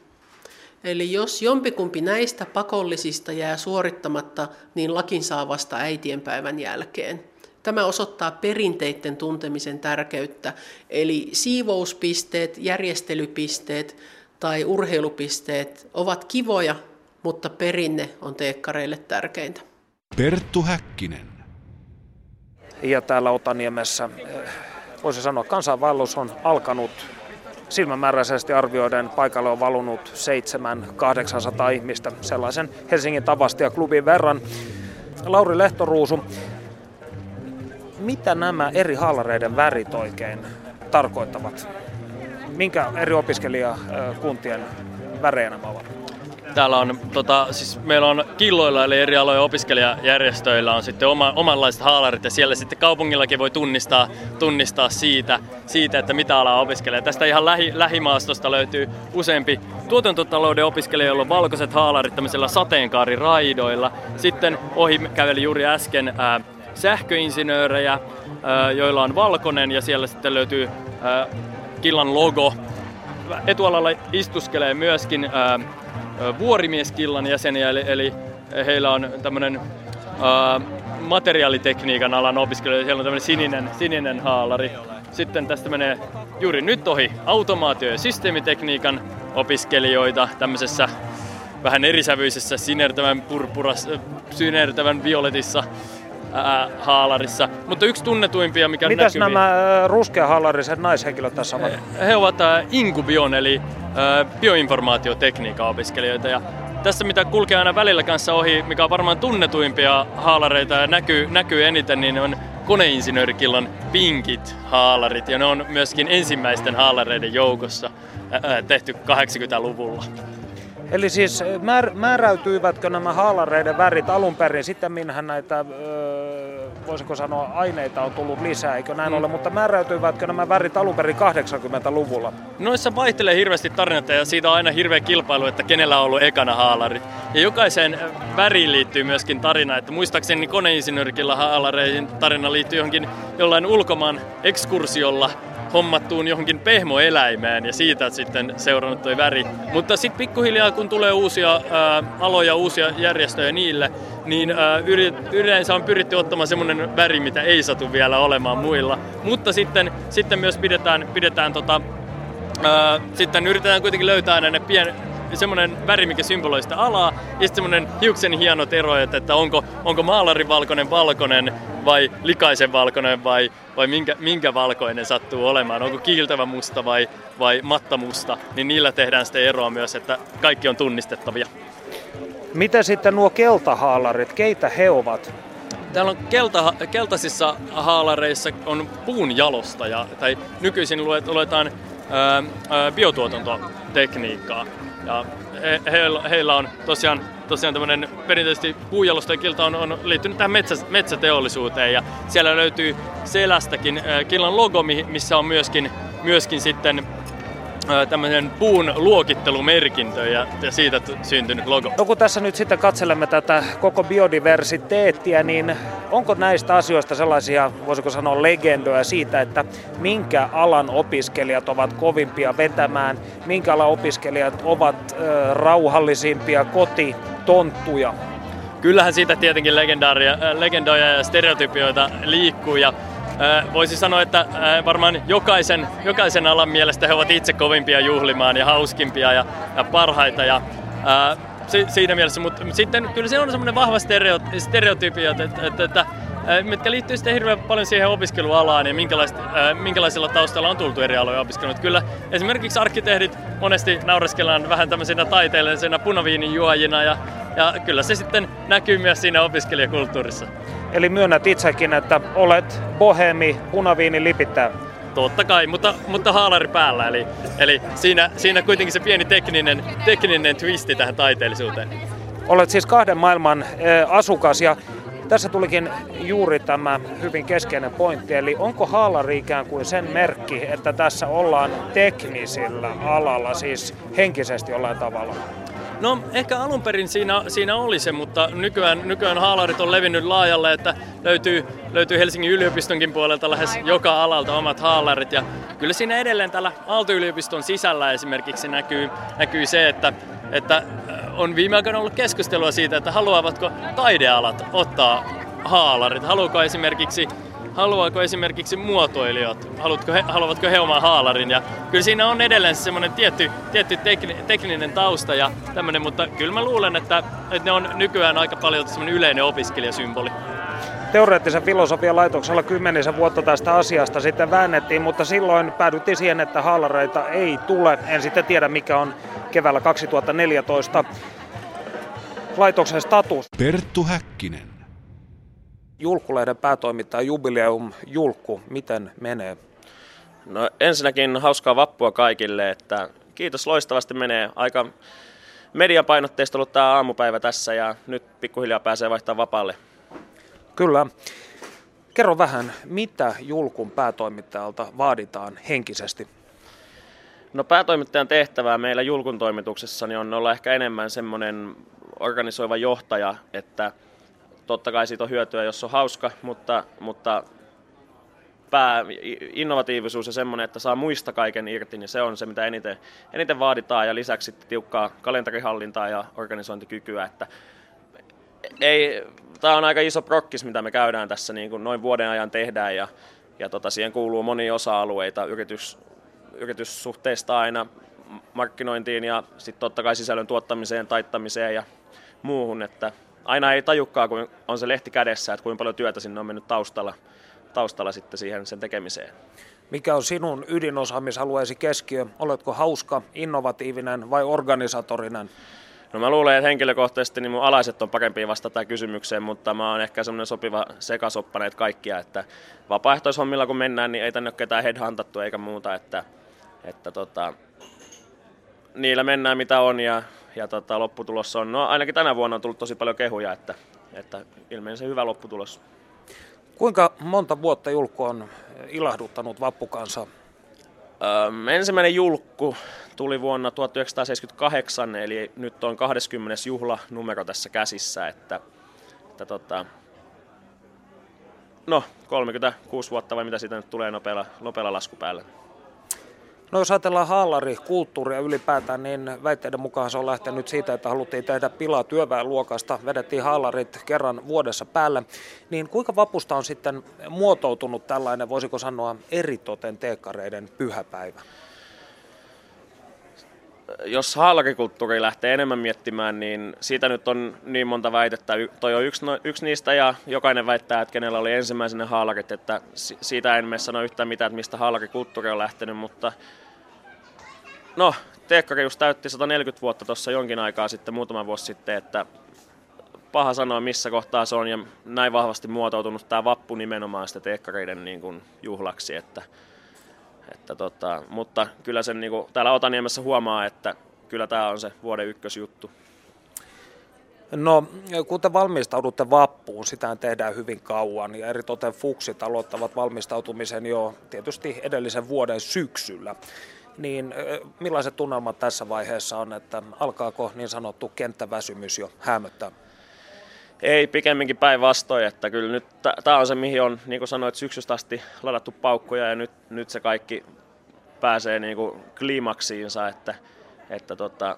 Eli jos jompikumpi näistä pakollisista jää suorittamatta, niin lakin saa vasta äitienpäivän jälkeen. Tämä osoittaa perinteiden tuntemisen tärkeyttä, eli siivouspisteet, järjestelypisteet tai urheilupisteet ovat kivoja, mutta perinne on teekkareille tärkeintä. Perttu Häkkinen. Ja täällä Otaniemessä, eh, voisi sanoa, kansainvaellus on alkanut silmämääräisesti arvioiden paikalle on valunut 700-800 ihmistä, sellaisen Helsingin Tavastia klubin verran. Lauri Lehtoruusu, mitä nämä eri haalareiden värit oikein tarkoittavat? Minkä eri opiskelijakuntien värejä nämä ovat? Täällä on, tota, siis meillä on killoilla eli eri alojen opiskelijajärjestöillä on sitten oma, omanlaiset haalarit ja siellä sitten kaupungillakin voi tunnistaa, tunnistaa siitä, siitä, että mitä alaa opiskelee. Tästä ihan lähi, lähimaastosta löytyy useampi tuotantotalouden opiskelija, jolla on valkoiset haalarit tämmöisillä sateenkaariraidoilla. Sitten ohi käveli juuri äsken ää, sähköinsinöörejä, ää, joilla on valkoinen ja siellä sitten löytyy ää, Killan logo. Etualalla istuskelee myöskin ää, vuorimieskillan jäseniä, eli, eli heillä on tämmöinen materiaalitekniikan alan opiskelijoita, siellä on tämmöinen sininen, sininen haalari. Sitten tästä menee juuri nyt ohi automaatio- ja systeemitekniikan opiskelijoita tämmöisessä vähän erisävyisessä sinertävän purpuras, sinertävän violetissa ää, haalarissa. Mutta yksi tunnetuimpia, mikä Mitäs näkyy... nämä ruskeahaalariset naishenkilöt tässä ovat? He ovat ää, Inkubion, eli ää, bioinformaatiotekniikan opiskelijoita. Ja tässä mitä kulkee aina välillä kanssa ohi, mikä on varmaan tunnetuimpia haalareita ja näkyy, näkyy eniten, niin on koneinsinöörikillan pinkit haalarit. Ja ne on myöskin ensimmäisten haalareiden joukossa ää, tehty 80-luvulla. Eli siis määr, määräytyivätkö nämä haalareiden värit alun perin, sitten minhän näitä, öö, voisiko sanoa, aineita on tullut lisää, eikö näin mm. ole, mutta määräytyivätkö nämä värit alun perin 80-luvulla? Noissa vaihtelee hirveästi tarinat ja siitä on aina hirveä kilpailu, että kenellä on ollut ekana haalari. Ja jokaiseen väriin liittyy myöskin tarina, että muistaakseni koneinsinöörikillä haalareihin tarina liittyy johonkin jollain ulkomaan ekskursiolla hommattuun johonkin pehmoeläimeen ja siitä sitten seurannut toi väri. Mutta sitten pikkuhiljaa kun tulee uusia ää, aloja, uusia järjestöjä niille, niin ää, yleensä on pyritty ottamaan semmoinen väri, mitä ei satu vielä olemaan muilla. Mutta sitten, sitten myös pidetään, pidetään tota, ää, sitten yritetään kuitenkin löytää ne pien, semmoinen väri, mikä symboloi sitä alaa, ja sitten semmoinen hiuksen hieno ero, että onko, onko maalarivalkoinen valkoinen vai likaisen valkoinen vai, vai minkä, minkä valkoinen sattuu olemaan, onko kiiltävä musta vai, vai mattamusta, niin niillä tehdään sitten eroa myös, että kaikki on tunnistettavia. Miten sitten nuo keltahaalarit, keitä he ovat? Täällä on kelta, keltaisissa haalareissa on puun jalostaja, tai nykyisin luetaan ää, ää, biotuotantotekniikkaa. Ja he, heillä, heillä on tosiaan, tosiaan tämmöinen perinteisesti puujalostajakilta on, on liittynyt tähän metsä, metsäteollisuuteen. Ja siellä löytyy selästäkin äh, killan logo, missä on myöskin, myöskin sitten tämmöisen puun luokittelumerkintö ja, ja siitä syntynyt logo. No kun tässä nyt sitten katselemme tätä koko biodiversiteettiä, niin onko näistä asioista sellaisia, voisiko sanoa legendoja siitä, että minkä alan opiskelijat ovat kovimpia vetämään, minkä alan opiskelijat ovat äh, rauhallisimpia kotitonttuja? Kyllähän siitä tietenkin legendoja ja stereotypioita liikkuu ja Voisi sanoa, että varmaan jokaisen, jokaisen alan mielestä he ovat itse kovimpia juhlimaan ja hauskimpia ja, ja parhaita. Ja, ää, siinä mielessä, mutta sitten kyllä se on semmoinen vahva stereotypia, että, että, että mitkä liittyy sitten hirveän paljon siihen opiskelualaan ja minkälaisilla taustalla on tultu eri aloja opiskellut. Kyllä esimerkiksi arkkitehdit monesti naureskellaan vähän tämmöisinä taiteellisina punaviinin juojina ja, ja kyllä se sitten näkyy myös siinä opiskelijakulttuurissa. Eli myönnät itsekin, että olet bohemi punaviini lipittää. Totta kai, mutta, mutta haalari päällä. Eli, eli siinä, siinä kuitenkin se pieni tekninen, tekninen twisti tähän taiteellisuuteen. Olet siis kahden maailman asukas ja tässä tulikin juuri tämä hyvin keskeinen pointti, eli onko haalari ikään kuin sen merkki, että tässä ollaan teknisillä alalla, siis henkisesti jollain tavalla? No ehkä alun perin siinä, siinä oli se, mutta nykyään, nykyään haalarit on levinnyt laajalle, että löytyy, löytyy Helsingin yliopistonkin puolelta lähes joka alalta omat haalarit. Ja kyllä siinä edelleen täällä Aalto-yliopiston sisällä esimerkiksi näkyy, näkyy se, että, että äh, on viime aikoina ollut keskustelua siitä, että haluavatko taidealat ottaa haalarit. Haluaako esimerkiksi haluaako esimerkiksi muotoilijat, haluatko he, haluavatko he oman haalarin. Ja kyllä siinä on edelleen semmoinen tietty, tietty tekni, tekninen tausta ja tämmöinen, mutta kyllä mä luulen, että, että ne on nykyään aika paljon semmoinen yleinen opiskelijasymboli. Teoreettisen filosofian laitoksella kymmenisen vuotta tästä asiasta sitten väännettiin, mutta silloin päädyttiin siihen, että haalareita ei tule. En sitten tiedä, mikä on keväällä 2014 laitoksen status. Perttu Häkkinen. Julkkulehden päätoimittaja Jubileum Julkku, miten menee? No ensinnäkin hauskaa vappua kaikille, että kiitos loistavasti menee. Aika mediapainotteista ollut tämä aamupäivä tässä ja nyt pikkuhiljaa pääsee vaihtamaan vapaalle. Kyllä. Kerro vähän, mitä Julkun päätoimittajalta vaaditaan henkisesti? No päätoimittajan tehtävää meillä Julkun toimituksessa niin on olla ehkä enemmän semmoinen organisoiva johtaja, että totta kai siitä on hyötyä, jos on hauska, mutta, mutta pää, innovatiivisuus ja semmoinen, että saa muista kaiken irti, niin se on se, mitä eniten, eniten vaaditaan. Ja lisäksi sitten tiukkaa kalenterihallintaa ja organisointikykyä, että ei, tämä on aika iso prokkis, mitä me käydään tässä niin kuin noin vuoden ajan tehdään. Ja, ja tota, siihen kuuluu monia osa-alueita yritys, yrityssuhteista aina markkinointiin ja sitten totta kai sisällön tuottamiseen, taittamiseen ja muuhun, että aina ei tajukkaa, kun on se lehti kädessä, että kuinka paljon työtä sinne on mennyt taustalla, taustalla sitten siihen sen tekemiseen. Mikä on sinun ydinosaamisalueesi keskiö? Oletko hauska, innovatiivinen vai organisatorinen? No mä luulen, että henkilökohtaisesti niin mun alaiset on parempi vastata kysymykseen, mutta mä oon ehkä semmoinen sopiva sekasoppaneet kaikkia, että vapaaehtoishommilla kun mennään, niin ei tänne ole ketään headhuntattu eikä muuta, että, että tota, niillä mennään mitä on ja ja tota, lopputulos on, no ainakin tänä vuonna on tullut tosi paljon kehuja, että, että ilmeisesti hyvä lopputulos. Kuinka monta vuotta Julkku on ilahduttanut vappukansa? Öö, ensimmäinen julkku tuli vuonna 1978, eli nyt on 20. juhla numero tässä käsissä, että, että tota, no 36 vuotta vai mitä siitä nyt tulee nopealla, nopealla laskupäällä. No jos ajatellaan haalarikulttuuria ylipäätään, niin väitteiden mukaan se on lähtenyt siitä, että haluttiin tehdä pilaa työväenluokasta, vedettiin haalarit kerran vuodessa päälle. Niin kuinka vapusta on sitten muotoutunut tällainen, voisiko sanoa, eritoten teekkareiden pyhäpäivä? jos haalarikulttuuri lähtee enemmän miettimään, niin siitä nyt on niin monta väitettä. Toi on yksi, no, yksi niistä ja jokainen väittää, että kenellä oli ensimmäisenä haalarit, että siitä en mene sano yhtään mitään, että mistä haalarikulttuuri on lähtenyt, mutta no, Teekkari just täytti 140 vuotta tuossa jonkin aikaa sitten, muutama vuosi sitten, että paha sanoa missä kohtaa se on ja näin vahvasti muotoutunut tämä vappu nimenomaan sitä teekkareiden niin kuin juhlaksi, että että tota, mutta kyllä sen niin kuin, täällä Otaniemessä huomaa, että kyllä tämä on se vuoden ykkösjuttu. No, kun te valmistaudutte vappuun, sitä tehdään hyvin kauan ja eritoten fuksit aloittavat valmistautumisen jo tietysti edellisen vuoden syksyllä. Niin millaiset tunnelmat tässä vaiheessa on, että alkaako niin sanottu kenttäväsymys jo hämöttää? Ei, pikemminkin päinvastoin, että kyllä nyt tämä on se, mihin on, niin kuin sanoit, syksystä asti ladattu paukkuja ja nyt, nyt se kaikki pääsee niin kuin kliimaksiinsa, että, että tota,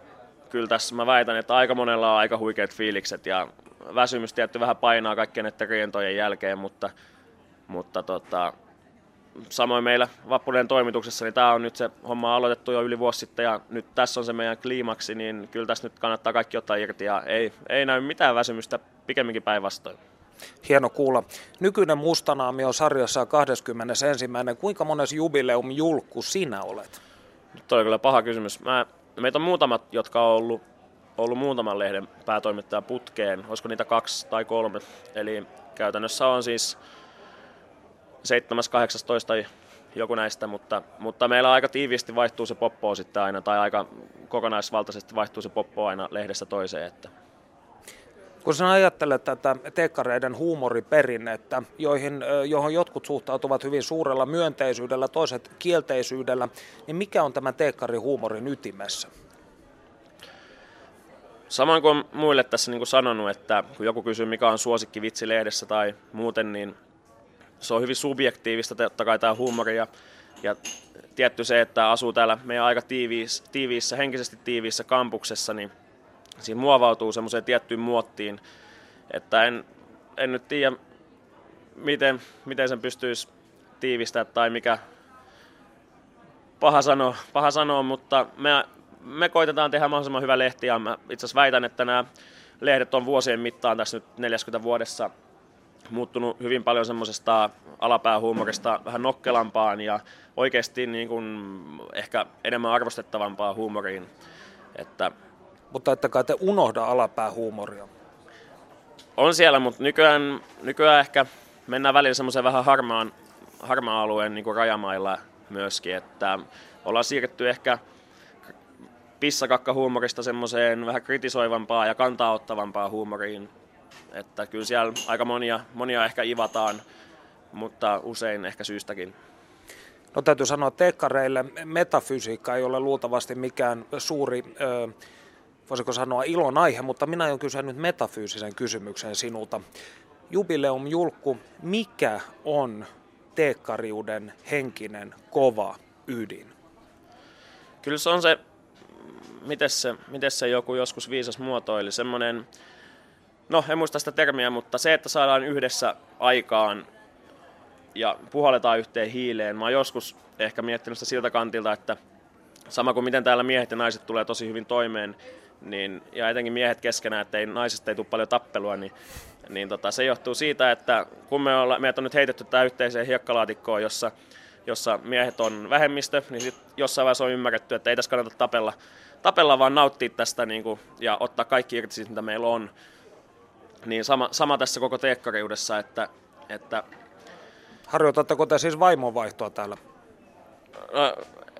kyllä tässä mä väitän, että aika monella on aika huikeat fiilikset ja väsymys tietty vähän painaa kaikkien näiden rientojen jälkeen, mutta, mutta tota, samoin meillä Vappuuden toimituksessa, niin tämä on nyt se homma aloitettu jo yli vuosi sitten ja nyt tässä on se meidän kliimaksi, niin kyllä tässä nyt kannattaa kaikki ottaa irti ja ei, ei näy mitään väsymystä, pikemminkin päinvastoin. Hieno kuulla. Nykyinen Mustanaami on sarjassa 21. Kuinka mones jubileum julkku sinä olet? Nyt on kyllä paha kysymys. Mä, meitä on muutamat, jotka on ollut, ollut muutaman lehden päätoimittajan putkeen. Olisiko niitä kaksi tai kolme? Eli käytännössä on siis 7, 18 tai joku näistä, mutta, mutta meillä aika tiiviisti vaihtuu se poppo sitten aina, tai aika kokonaisvaltaisesti vaihtuu se poppo aina lehdestä toiseen. Että. Kun sinä ajattelet tätä tekkareiden huumoriperinnettä, joihin, johon jotkut suhtautuvat hyvin suurella myönteisyydellä, toiset kielteisyydellä, niin mikä on tämän huumorin ytimessä? Samoin kuin muille tässä niin kuin sanonut, että kun joku kysyy mikä on suosikki vitsi lehdessä tai muuten, niin se on hyvin subjektiivista totta kai tämä huumori ja, ja tietty se, että asuu täällä meidän aika tiiviissä, tiiviissä henkisesti tiiviissä kampuksessa, niin siinä muovautuu semmoiseen tiettyyn muottiin, että en, en nyt tiedä, miten, miten sen pystyisi tiivistämään tai mikä paha sanoa, paha sanoa mutta me, me koitetaan tehdä mahdollisimman hyvä lehti ja mä itse asiassa väitän, että nämä lehdet on vuosien mittaan tässä nyt 40 vuodessa muuttunut hyvin paljon semmoisesta alapäähuumorista vähän nokkelampaan ja oikeasti niin kuin ehkä enemmän arvostettavampaan huumoriin. Että mutta että kai te unohda alapäähuumoria. On siellä, mutta nykyään, nykyään ehkä mennään välillä semmoisen vähän harmaan, harmaan alueen niin kuin rajamailla myöskin, että ollaan siirretty ehkä pissakakkahuumorista semmoiseen vähän kritisoivampaa ja kantaa ottavampaa huumoriin. Että kyllä siellä aika monia, monia ehkä ivataan, mutta usein ehkä syystäkin. No täytyy sanoa, että tekkareille metafysiikka ei ole luultavasti mikään suuri ö, voisiko sanoa ilon aihe, mutta minä aion kysyä nyt metafyysisen kysymyksen sinulta. Jubileum Julkku, mikä on teekkariuden henkinen kova ydin? Kyllä se on se, miten se, miten se joku joskus viisas muotoili, semmoinen, no en muista sitä termiä, mutta se, että saadaan yhdessä aikaan ja puhalletaan yhteen hiileen. Mä oon joskus ehkä miettinyt sitä siltä kantilta, että sama kuin miten täällä miehet ja naiset tulee tosi hyvin toimeen, niin, ja etenkin miehet keskenään, että ei, naisista ei tule paljon tappelua, niin, niin tota, se johtuu siitä, että kun me olla, meidät on nyt heitetty tähän yhteiseen hiekkalaatikkoon, jossa, jossa miehet on vähemmistö, niin sit jossain vaiheessa on ymmärretty, että ei tässä kannata tapella, tapella vaan nauttia tästä niin kuin, ja ottaa kaikki irti siitä, mitä meillä on. Niin sama, sama tässä koko teekkariudessa, että, että Harjoitatteko te siis vaimonvaihtoa täällä? No,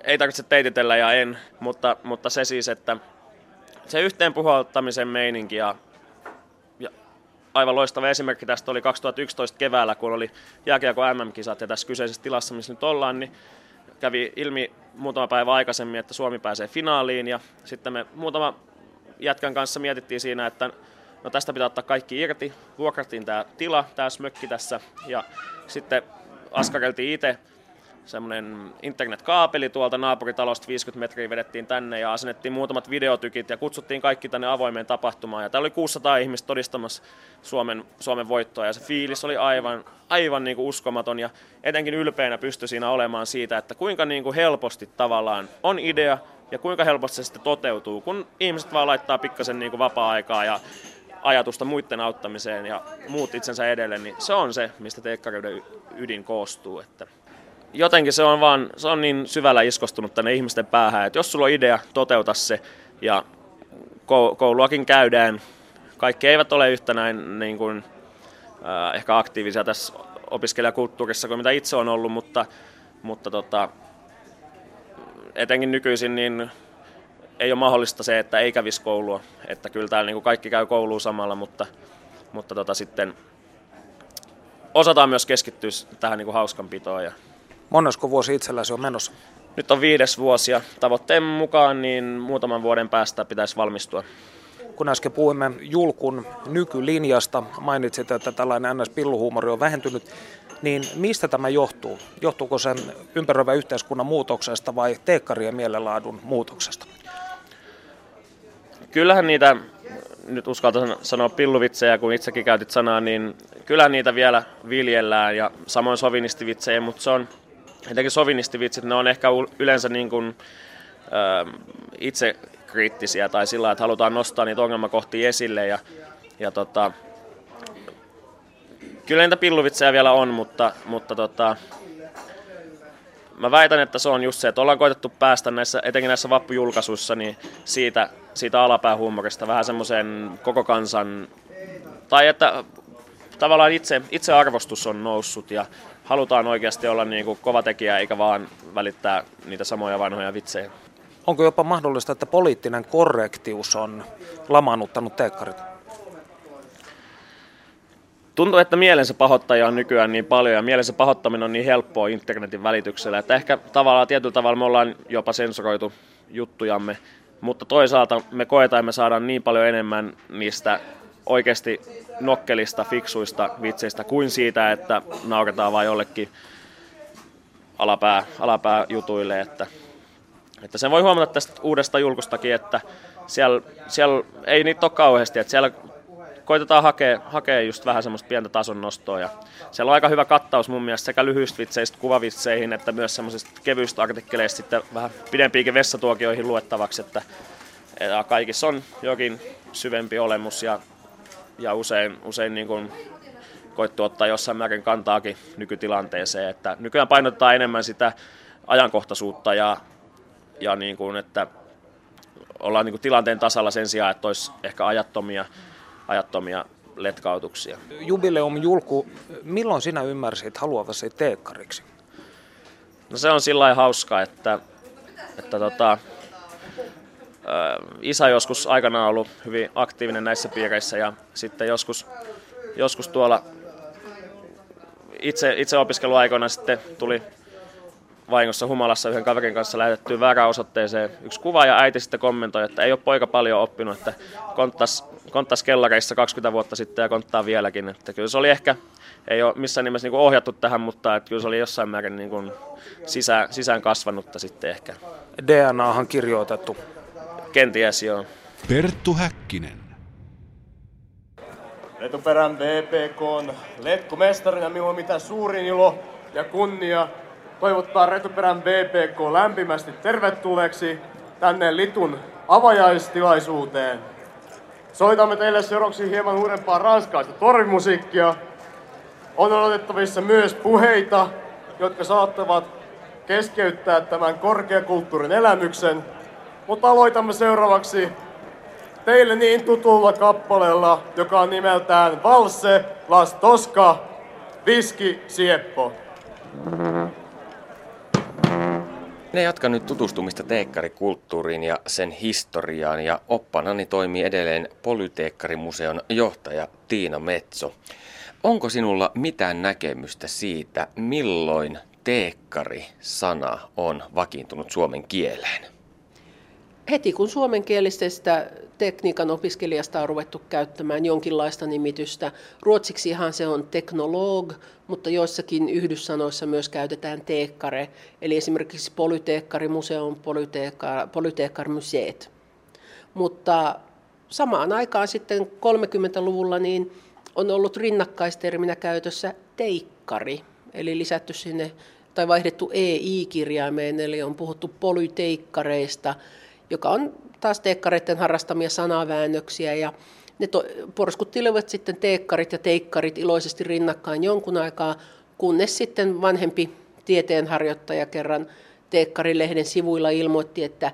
ei tarvitse teititellä ja en, mutta, mutta se siis, että se yhteen puhaltamisen meininki ja, ja aivan loistava esimerkki tästä oli 2011 keväällä, kun oli jääkiekko MM-kisat ja tässä kyseisessä tilassa, missä nyt ollaan, niin kävi ilmi muutama päivä aikaisemmin, että Suomi pääsee finaaliin ja sitten me muutama jätkän kanssa mietittiin siinä, että no tästä pitää ottaa kaikki irti. Vuokrattiin tämä tila, tämä smökki tässä ja sitten askareltiin itse semmoinen internetkaapeli tuolta naapuritalosta 50 metriä vedettiin tänne ja asennettiin muutamat videotykit ja kutsuttiin kaikki tänne avoimeen tapahtumaan. Ja täällä oli 600 ihmistä todistamassa Suomen, Suomen voittoa ja se fiilis oli aivan, aivan niin kuin uskomaton ja etenkin ylpeänä pystyi siinä olemaan siitä, että kuinka niin kuin helposti tavallaan on idea ja kuinka helposti se sitten toteutuu, kun ihmiset vaan laittaa pikkasen niin kuin vapaa-aikaa ja ajatusta muiden auttamiseen ja muut itsensä edelle, niin se on se, mistä teekkareiden ydin koostuu. Että jotenkin se on vaan, se on niin syvällä iskostunut tänne ihmisten päähän, että jos sulla on idea, toteuta se ja kouluakin käydään. Kaikki eivät ole yhtä näin niin kuin, äh, ehkä aktiivisia tässä opiskelijakulttuurissa kuin mitä itse on ollut, mutta, mutta tota, etenkin nykyisin niin ei ole mahdollista se, että ei kävisi koulua. Että kyllä täällä niin kuin kaikki käy kouluun samalla, mutta, mutta tota, sitten osataan myös keskittyä tähän niin kuin hauskanpitoon ja Monesko vuosi itselläsi on menossa? Nyt on viides vuosi ja tavoitteen mukaan niin muutaman vuoden päästä pitäisi valmistua. Kun äsken puhuimme Julkun nykylinjasta, mainitsit, että tällainen NS-pilluhuumori on vähentynyt, niin mistä tämä johtuu? Johtuuko se ympäröivän yhteiskunnan muutoksesta vai teekkarien mielenlaadun muutoksesta? Kyllähän niitä, nyt uskalta sanoa pilluvitsejä, kun itsekin käytit sanaa, niin kyllä niitä vielä viljellään ja samoin sovinistivitsejä, mutta se on etenkin sovinistivitsit, ne on ehkä yleensä niin kuin, ö, itse kriittisiä tai sillä että halutaan nostaa niitä ongelmakohtia esille ja, ja tota, kyllä niitä pilluvitsejä vielä on, mutta, mutta tota, mä väitän, että se on just se, että ollaan koitettu päästä näissä, etenkin näissä vappujulkaisuissa, niin siitä, siitä alapäähuumorista vähän semmoisen koko kansan, tai että tavallaan itse, itse arvostus on noussut ja halutaan oikeasti olla niin kuin kova tekijä eikä vaan välittää niitä samoja vanhoja vitsejä. Onko jopa mahdollista, että poliittinen korrektius on lamaannuttanut teekkarit? Tuntuu, että mielensä pahoittaja on nykyään niin paljon ja mielensä pahoittaminen on niin helppoa internetin välityksellä, että ehkä tavallaan tietyllä tavalla me ollaan jopa sensuroitu juttujamme, mutta toisaalta me koetaan, me saadaan niin paljon enemmän niistä oikeasti nokkelista, fiksuista vitseistä kuin siitä, että nauretaan vain jollekin alapää, alapää jutuille. Että, että sen voi huomata tästä uudesta julkustakin, että siellä, siellä ei niitä ole kauheasti, että siellä koitetaan hakea, hakea just vähän semmoista pientä tason nostoa. Ja siellä on aika hyvä kattaus mun mielestä sekä lyhyistä vitseistä kuvavitseihin että myös semmoisista kevyistä artikkeleista sitten vähän pidempiinkin vessatuokioihin luettavaksi, että kaikissa on jokin syvempi olemus ja ja usein, usein niin kuin koittu ottaa jossain määrin kantaakin nykytilanteeseen. Että nykyään painotetaan enemmän sitä ajankohtaisuutta ja, ja niin kuin, että ollaan niin kuin tilanteen tasalla sen sijaan, että olisi ehkä ajattomia, ajattomia letkautuksia. Jubileum Julku, milloin sinä ymmärsit haluavasi teekkariksi? No se on sillä hauska, että, että tota, isä joskus aikana ollut hyvin aktiivinen näissä piireissä ja sitten joskus, joskus tuolla itse, itse opiskeluaikoina sitten tuli vahingossa humalassa yhden kaverin kanssa lähetettyä väärään osoitteeseen yksi kuva ja äiti sitten kommentoi, että ei ole poika paljon oppinut, että konttas, konttas kellareissa 20 vuotta sitten ja konttaa vieläkin. Että kyllä se oli ehkä, ei ole missään nimessä niin ohjattu tähän, mutta että kyllä se oli jossain määrin niin kuin sisään, sisään kasvanutta sitten ehkä. DNAhan kirjoitettu Kenties joo. Perttu Häkkinen. Retuperän VPK on letkumestarina minulla mitä suurin ilo ja kunnia toivottaa Retuperän VPK lämpimästi tervetulleeksi tänne Litun avajaistilaisuuteen. Soitamme teille seuraavaksi hieman uudempaa ranskaista torvimusiikkia. On odotettavissa myös puheita, jotka saattavat keskeyttää tämän korkeakulttuurin elämyksen – mutta aloitamme seuraavaksi teille niin tutulla kappaleella, joka on nimeltään Valse Las Tosca, Viski Sieppo. Minä jatkan nyt tutustumista teekkarikulttuuriin ja sen historiaan ja oppanani toimii edelleen Polyteekkarimuseon johtaja Tiina Metso. Onko sinulla mitään näkemystä siitä, milloin teekkari-sana on vakiintunut suomen kieleen? Heti kun suomenkielisestä tekniikan opiskelijasta on ruvettu käyttämään jonkinlaista nimitystä. Ruotsiksihan se on teknolog, mutta joissakin yhdyssanoissa myös käytetään teekkare. Eli esimerkiksi polyteekkarimuseon polyteekkarmuseet. Mutta samaan aikaan sitten 30-luvulla niin on ollut rinnakkaisterminä käytössä teikkari, eli lisätty sinne tai vaihdettu EI-kirjaimeen, eli on puhuttu polyteikkareista, joka on taas teekkareiden harrastamia sanaväännöksiä ja ne to, porskuttelevat sitten teekkarit ja teikkarit iloisesti rinnakkain jonkun aikaa, kunnes sitten vanhempi tieteenharjoittaja kerran Teekkarilehden sivuilla ilmoitti, että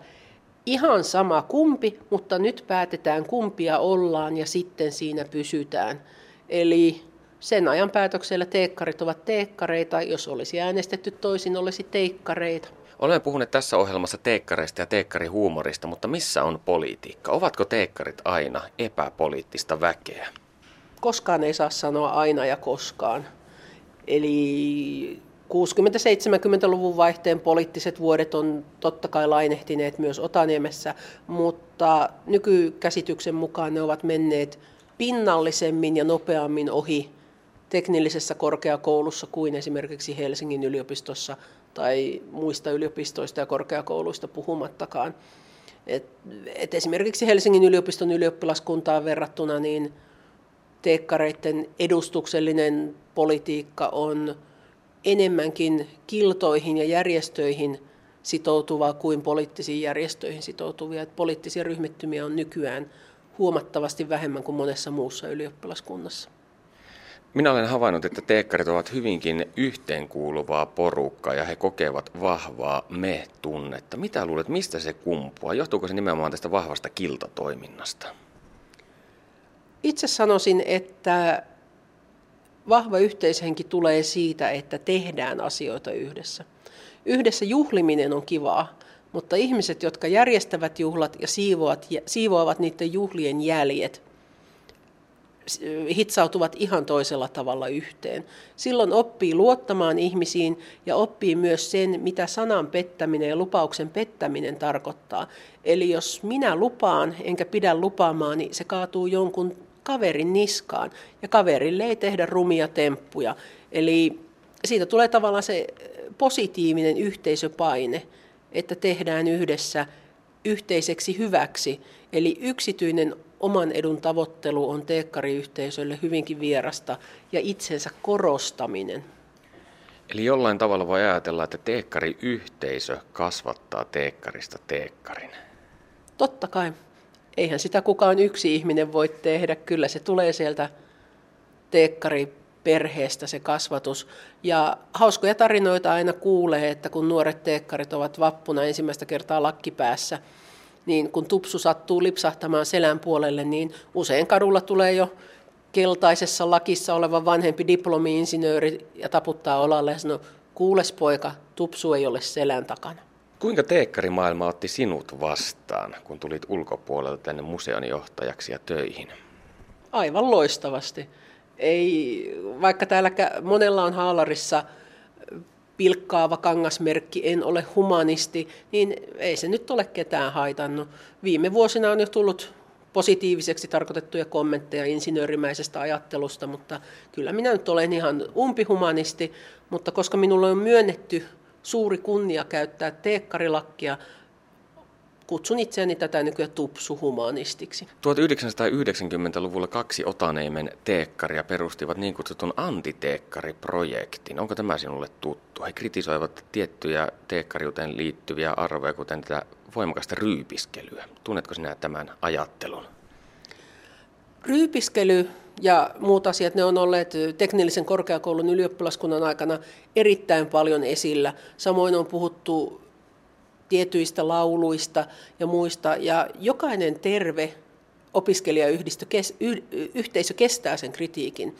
ihan sama kumpi, mutta nyt päätetään kumpia ollaan ja sitten siinä pysytään. Eli sen ajan päätöksellä teekkarit ovat teekkareita, jos olisi äänestetty toisin, olisi teikkareita. Olemme puhuneet tässä ohjelmassa teekkareista ja teekkarihuumorista, mutta missä on politiikka? Ovatko teekkarit aina epäpoliittista väkeä? Koskaan ei saa sanoa aina ja koskaan. Eli 60-70-luvun vaihteen poliittiset vuodet on totta kai lainehtineet myös Otaniemessä, mutta nykykäsityksen mukaan ne ovat menneet pinnallisemmin ja nopeammin ohi teknillisessä korkeakoulussa kuin esimerkiksi Helsingin yliopistossa tai muista yliopistoista ja korkeakouluista puhumattakaan. Et, et esimerkiksi Helsingin yliopiston ylioppilaskuntaan verrattuna niin teekkareiden edustuksellinen politiikka on enemmänkin kiltoihin ja järjestöihin sitoutuvaa kuin poliittisiin järjestöihin sitoutuvia. Et poliittisia ryhmittymiä on nykyään huomattavasti vähemmän kuin monessa muussa ylioppilaskunnassa. Minä olen havainnut, että teekkarit ovat hyvinkin yhteenkuuluvaa porukkaa ja he kokevat vahvaa me-tunnetta. Mitä luulet, mistä se kumpuaa? Johtuuko se nimenomaan tästä vahvasta kiltatoiminnasta? Itse sanoisin, että vahva yhteishenki tulee siitä, että tehdään asioita yhdessä. Yhdessä juhliminen on kivaa, mutta ihmiset, jotka järjestävät juhlat ja siivoavat, niiden juhlien jäljet – hitsautuvat ihan toisella tavalla yhteen. Silloin oppii luottamaan ihmisiin ja oppii myös sen, mitä sanan pettäminen ja lupauksen pettäminen tarkoittaa. Eli jos minä lupaan enkä pidä lupaamaan, niin se kaatuu jonkun kaverin niskaan ja kaverille ei tehdä rumia temppuja. Eli siitä tulee tavallaan se positiivinen yhteisöpaine, että tehdään yhdessä yhteiseksi hyväksi. Eli yksityinen oman edun tavoittelu on teekkariyhteisölle hyvinkin vierasta ja itsensä korostaminen. Eli jollain tavalla voi ajatella, että teekkariyhteisö kasvattaa teekkarista teekkarin. Totta kai. Eihän sitä kukaan yksi ihminen voi tehdä. Kyllä se tulee sieltä teekkariperheestä se kasvatus. Ja hauskoja tarinoita aina kuulee, että kun nuoret teekkarit ovat vappuna ensimmäistä kertaa lakkipäässä – niin kun tupsu sattuu lipsahtamaan selän puolelle, niin usein kadulla tulee jo keltaisessa lakissa oleva vanhempi diplomi-insinööri ja taputtaa olalle ja sanoo, kuules poika, tupsu ei ole selän takana. Kuinka teekkarimaailma otti sinut vastaan, kun tulit ulkopuolelta tänne museon johtajaksi ja töihin? Aivan loistavasti. Ei, vaikka täällä monella on haalarissa pilkkaava kangasmerkki, en ole humanisti, niin ei se nyt ole ketään haitannut. Viime vuosina on jo tullut positiiviseksi tarkoitettuja kommentteja insinöörimäisestä ajattelusta, mutta kyllä minä nyt olen ihan umpihumanisti, mutta koska minulle on myönnetty suuri kunnia käyttää teekkarilakkia, kutsun itseäni tätä nykyään tupsuhumanistiksi. 1990-luvulla kaksi Otaneimen teekkaria perustivat niin kutsutun antiteekkariprojektin. Onko tämä sinulle tuttu? He kritisoivat tiettyjä teekkariuteen liittyviä arvoja, kuten tätä voimakasta ryypiskelyä. Tunnetko sinä tämän ajattelun? Ryypiskely ja muut asiat, ne on olleet teknillisen korkeakoulun ylioppilaskunnan aikana erittäin paljon esillä. Samoin on puhuttu tietyistä lauluista ja muista. Ja jokainen terve opiskelijayhteisö kestää sen kritiikin.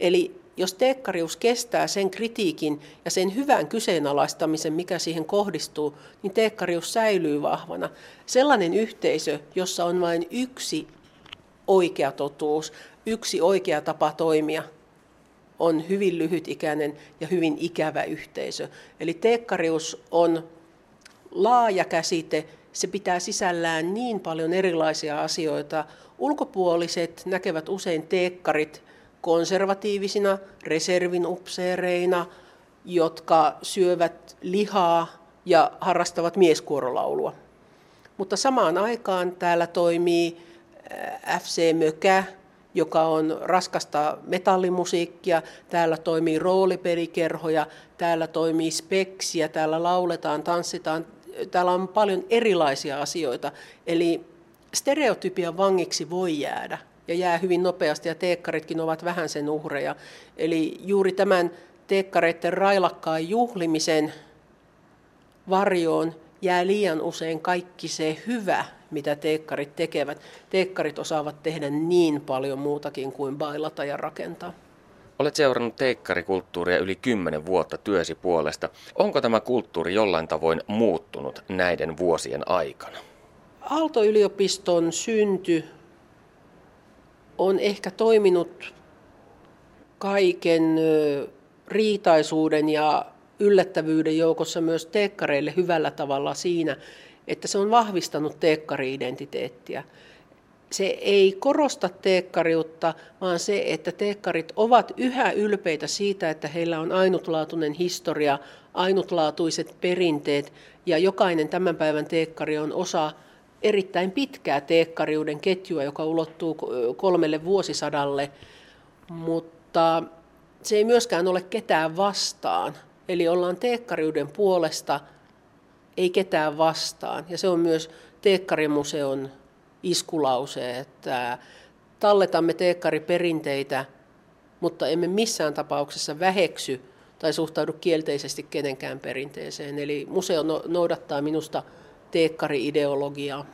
Eli jos teekkarius kestää sen kritiikin ja sen hyvän kyseenalaistamisen, mikä siihen kohdistuu, niin teekkarius säilyy vahvana. Sellainen yhteisö, jossa on vain yksi oikea totuus, yksi oikea tapa toimia, on hyvin lyhytikäinen ja hyvin ikävä yhteisö. Eli teekkarius on laaja käsite, se pitää sisällään niin paljon erilaisia asioita. Ulkopuoliset näkevät usein teekkarit konservatiivisina reservin upseereina, jotka syövät lihaa ja harrastavat mieskuorolaulua. Mutta samaan aikaan täällä toimii FC Mökä, joka on raskasta metallimusiikkia, täällä toimii roolipelikerhoja, täällä toimii speksiä, täällä lauletaan, tanssitaan, täällä on paljon erilaisia asioita. Eli stereotypian vangiksi voi jäädä ja jää hyvin nopeasti ja teekkaritkin ovat vähän sen uhreja. Eli juuri tämän teekkareiden railakkaan juhlimisen varjoon jää liian usein kaikki se hyvä, mitä teekkarit tekevät. Teekkarit osaavat tehdä niin paljon muutakin kuin bailata ja rakentaa. Olet seurannut teikkarikulttuuria yli kymmenen vuotta työsi puolesta. Onko tämä kulttuuri jollain tavoin muuttunut näiden vuosien aikana? Aalto-yliopiston synty on ehkä toiminut kaiken riitaisuuden ja yllättävyyden joukossa myös teekkareille hyvällä tavalla siinä, että se on vahvistanut teekkari-identiteettiä. Se ei korosta teekkariutta, vaan se, että teekkarit ovat yhä ylpeitä siitä, että heillä on ainutlaatuinen historia, ainutlaatuiset perinteet ja jokainen tämän päivän teekkari on osa erittäin pitkää teekkariuden ketjua, joka ulottuu kolmelle vuosisadalle, mutta se ei myöskään ole ketään vastaan. Eli ollaan teekkariuden puolesta, ei ketään vastaan. Ja se on myös Teekkarimuseon iskulause, että talletamme teekkariperinteitä, mutta emme missään tapauksessa väheksy tai suhtaudu kielteisesti kenenkään perinteeseen. Eli museo no-, noudattaa minusta teekkari-ideologiaa.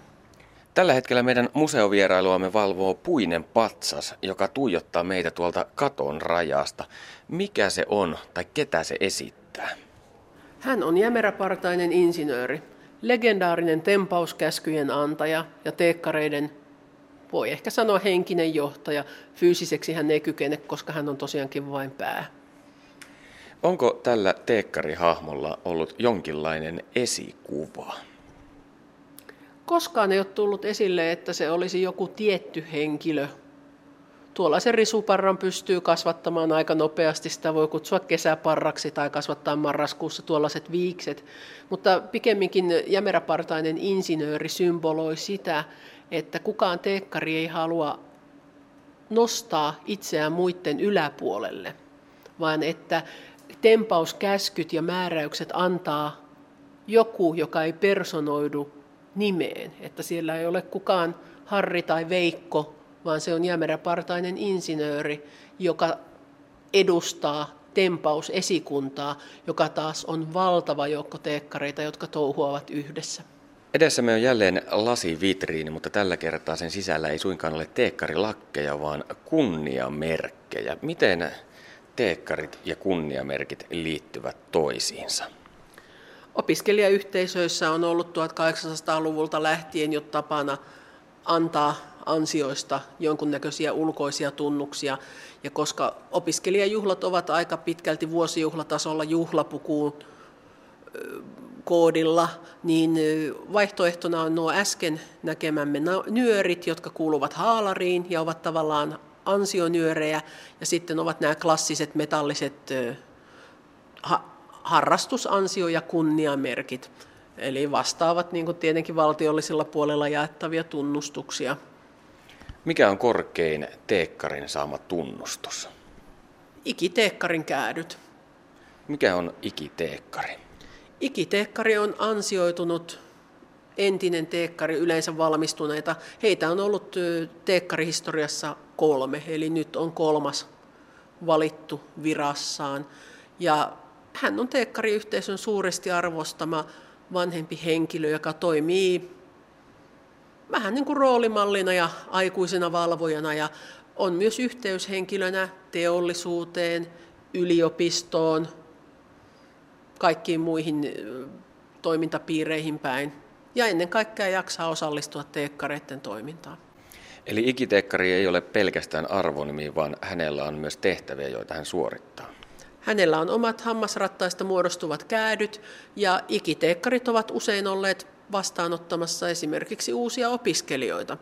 Tällä hetkellä meidän museovierailuamme valvoo puinen patsas, joka tuijottaa meitä tuolta katon rajasta. Mikä se on tai ketä se esittää? Hän on jämeräpartainen insinööri, legendaarinen tempauskäskyjen antaja ja teekkareiden, voi ehkä sanoa henkinen johtaja. Fyysiseksi hän ei kykene, koska hän on tosiaankin vain pää. Onko tällä teekkarihahmolla ollut jonkinlainen esikuva? Koskaan ei ole tullut esille, että se olisi joku tietty henkilö. Tuollaisen risuparran pystyy kasvattamaan aika nopeasti, sitä voi kutsua kesäparraksi tai kasvattaa marraskuussa tuollaiset viikset. Mutta pikemminkin jämeräpartainen insinööri symboloi sitä, että kukaan teekkari ei halua nostaa itseään muiden yläpuolelle, vaan että tempauskäskyt ja määräykset antaa joku, joka ei personoidu nimeen, että siellä ei ole kukaan Harri tai Veikko, vaan se on jämeräpartainen insinööri, joka edustaa tempausesikuntaa, joka taas on valtava joukko teekkareita, jotka touhuavat yhdessä. Edessämme on jälleen lasivitriini, mutta tällä kertaa sen sisällä ei suinkaan ole teekkarilakkeja, vaan kunniamerkkejä. Miten teekkarit ja kunniamerkit liittyvät toisiinsa? Opiskelijayhteisöissä on ollut 1800-luvulta lähtien jo tapana antaa ansioista jonkunnäköisiä ulkoisia tunnuksia. Ja koska opiskelijajuhlat ovat aika pitkälti vuosijuhlatasolla juhlapukuun koodilla, niin vaihtoehtona on nuo äsken näkemämme nyörit, jotka kuuluvat haalariin ja ovat tavallaan ansionyörejä, ja sitten ovat nämä klassiset metalliset harrastusansio- ja kunniamerkit, eli vastaavat niin tietenkin valtiollisella puolella jaettavia tunnustuksia. Mikä on korkein teekkarin saama tunnustus? Ikiteekkarin käädyt. Mikä on ikiteekkari? Ikiteekkari on ansioitunut entinen teekkari, yleensä valmistuneita. Heitä on ollut teekkarihistoriassa kolme, eli nyt on kolmas valittu virassaan. Ja hän on teekkariyhteisön suuresti arvostama vanhempi henkilö, joka toimii vähän niin kuin roolimallina ja aikuisena valvojana ja on myös yhteyshenkilönä teollisuuteen, yliopistoon, kaikkiin muihin toimintapiireihin päin. Ja ennen kaikkea jaksaa osallistua teekkareiden toimintaan. Eli ikiteekkari ei ole pelkästään arvonimi, vaan hänellä on myös tehtäviä, joita hän suorittaa. Hänellä on omat hammasrattaista muodostuvat käädyt ja ikiteekkarit ovat usein olleet vastaanottamassa esimerkiksi uusia opiskelijoita.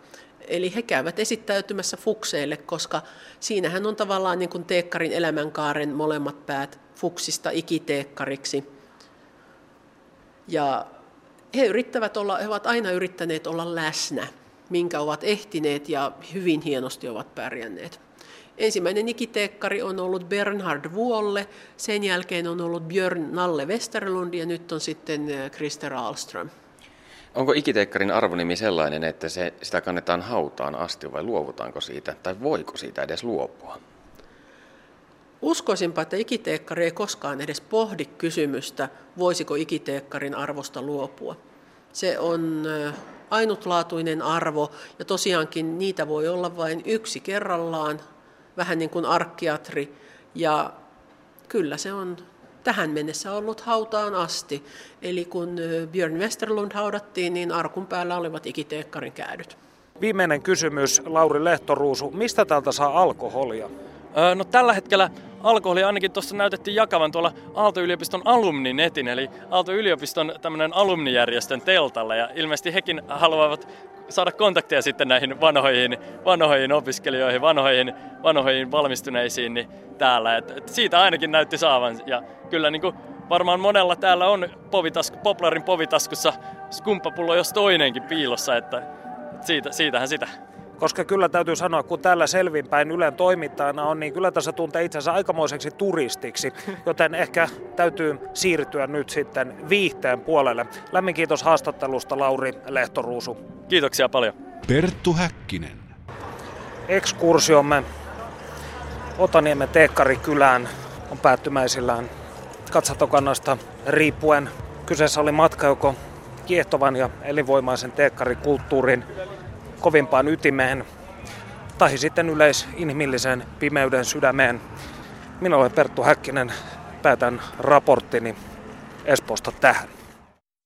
Eli he käyvät esittäytymässä fukseille, koska siinähän on tavallaan niin kuin teekkarin elämänkaaren molemmat päät fuksista ikiteekkariksi. Ja he yrittävät olla, he ovat aina yrittäneet olla läsnä, minkä ovat ehtineet ja hyvin hienosti ovat pärjänneet. Ensimmäinen ikiteekkari on ollut Bernhard Vuolle, sen jälkeen on ollut Björn Nalle Westerlund ja nyt on sitten eh, Ahlström. Onko ikiteekkarin arvonimi sellainen, että se, sitä kannetaan hautaan asti vai luovutaanko siitä tai voiko siitä edes luopua? Uskoisinpa, että ikiteekkari ei koskaan edes pohdi kysymystä, voisiko ikiteekkarin arvosta luopua. Se on ainutlaatuinen arvo ja tosiaankin niitä voi olla vain yksi kerrallaan vähän niin kuin arkkiatri. Ja kyllä se on tähän mennessä ollut hautaan asti. Eli kun Björn Westerlund haudattiin, niin arkun päällä olivat ikiteekkarin käädyt. Viimeinen kysymys, Lauri Lehtoruusu. Mistä täältä saa alkoholia? No tällä hetkellä alkoholi ainakin tuossa näytettiin jakavan tuolla Aalto-yliopiston alumninetin, eli Aalto-yliopiston tämmöinen alumnijärjestön teltalla, ja ilmeisesti hekin haluavat saada kontakteja sitten näihin vanhoihin, vanhoihin opiskelijoihin, vanhoihin, vanhoihin valmistuneisiin niin täällä. Et, et siitä ainakin näytti saavan. Ja kyllä niin kuin varmaan monella täällä on povitasku, Poplarin povitaskussa skumppapullo jos toinenkin piilossa, että, et siitä, siitähän sitä. Koska kyllä täytyy sanoa, kun täällä selvinpäin Ylen toimittajana on, niin kyllä tässä tuntee itsensä aikamoiseksi turistiksi, joten ehkä täytyy siirtyä nyt sitten viihteen puolelle. Lämmin kiitos haastattelusta Lauri Lehtoruusu. Kiitoksia paljon. Perttu Häkkinen. Ekskursiomme Otaniemen Teekkarikylään on päättymäisillään katsantokannasta riippuen. Kyseessä oli matka joko kiehtovan ja elinvoimaisen teekkarikulttuurin kovimpaan ytimeen tai sitten yleisinhimillisen pimeyden sydämeen. Minä olen Perttu Häkkinen, päätän raporttini Espoosta tähän.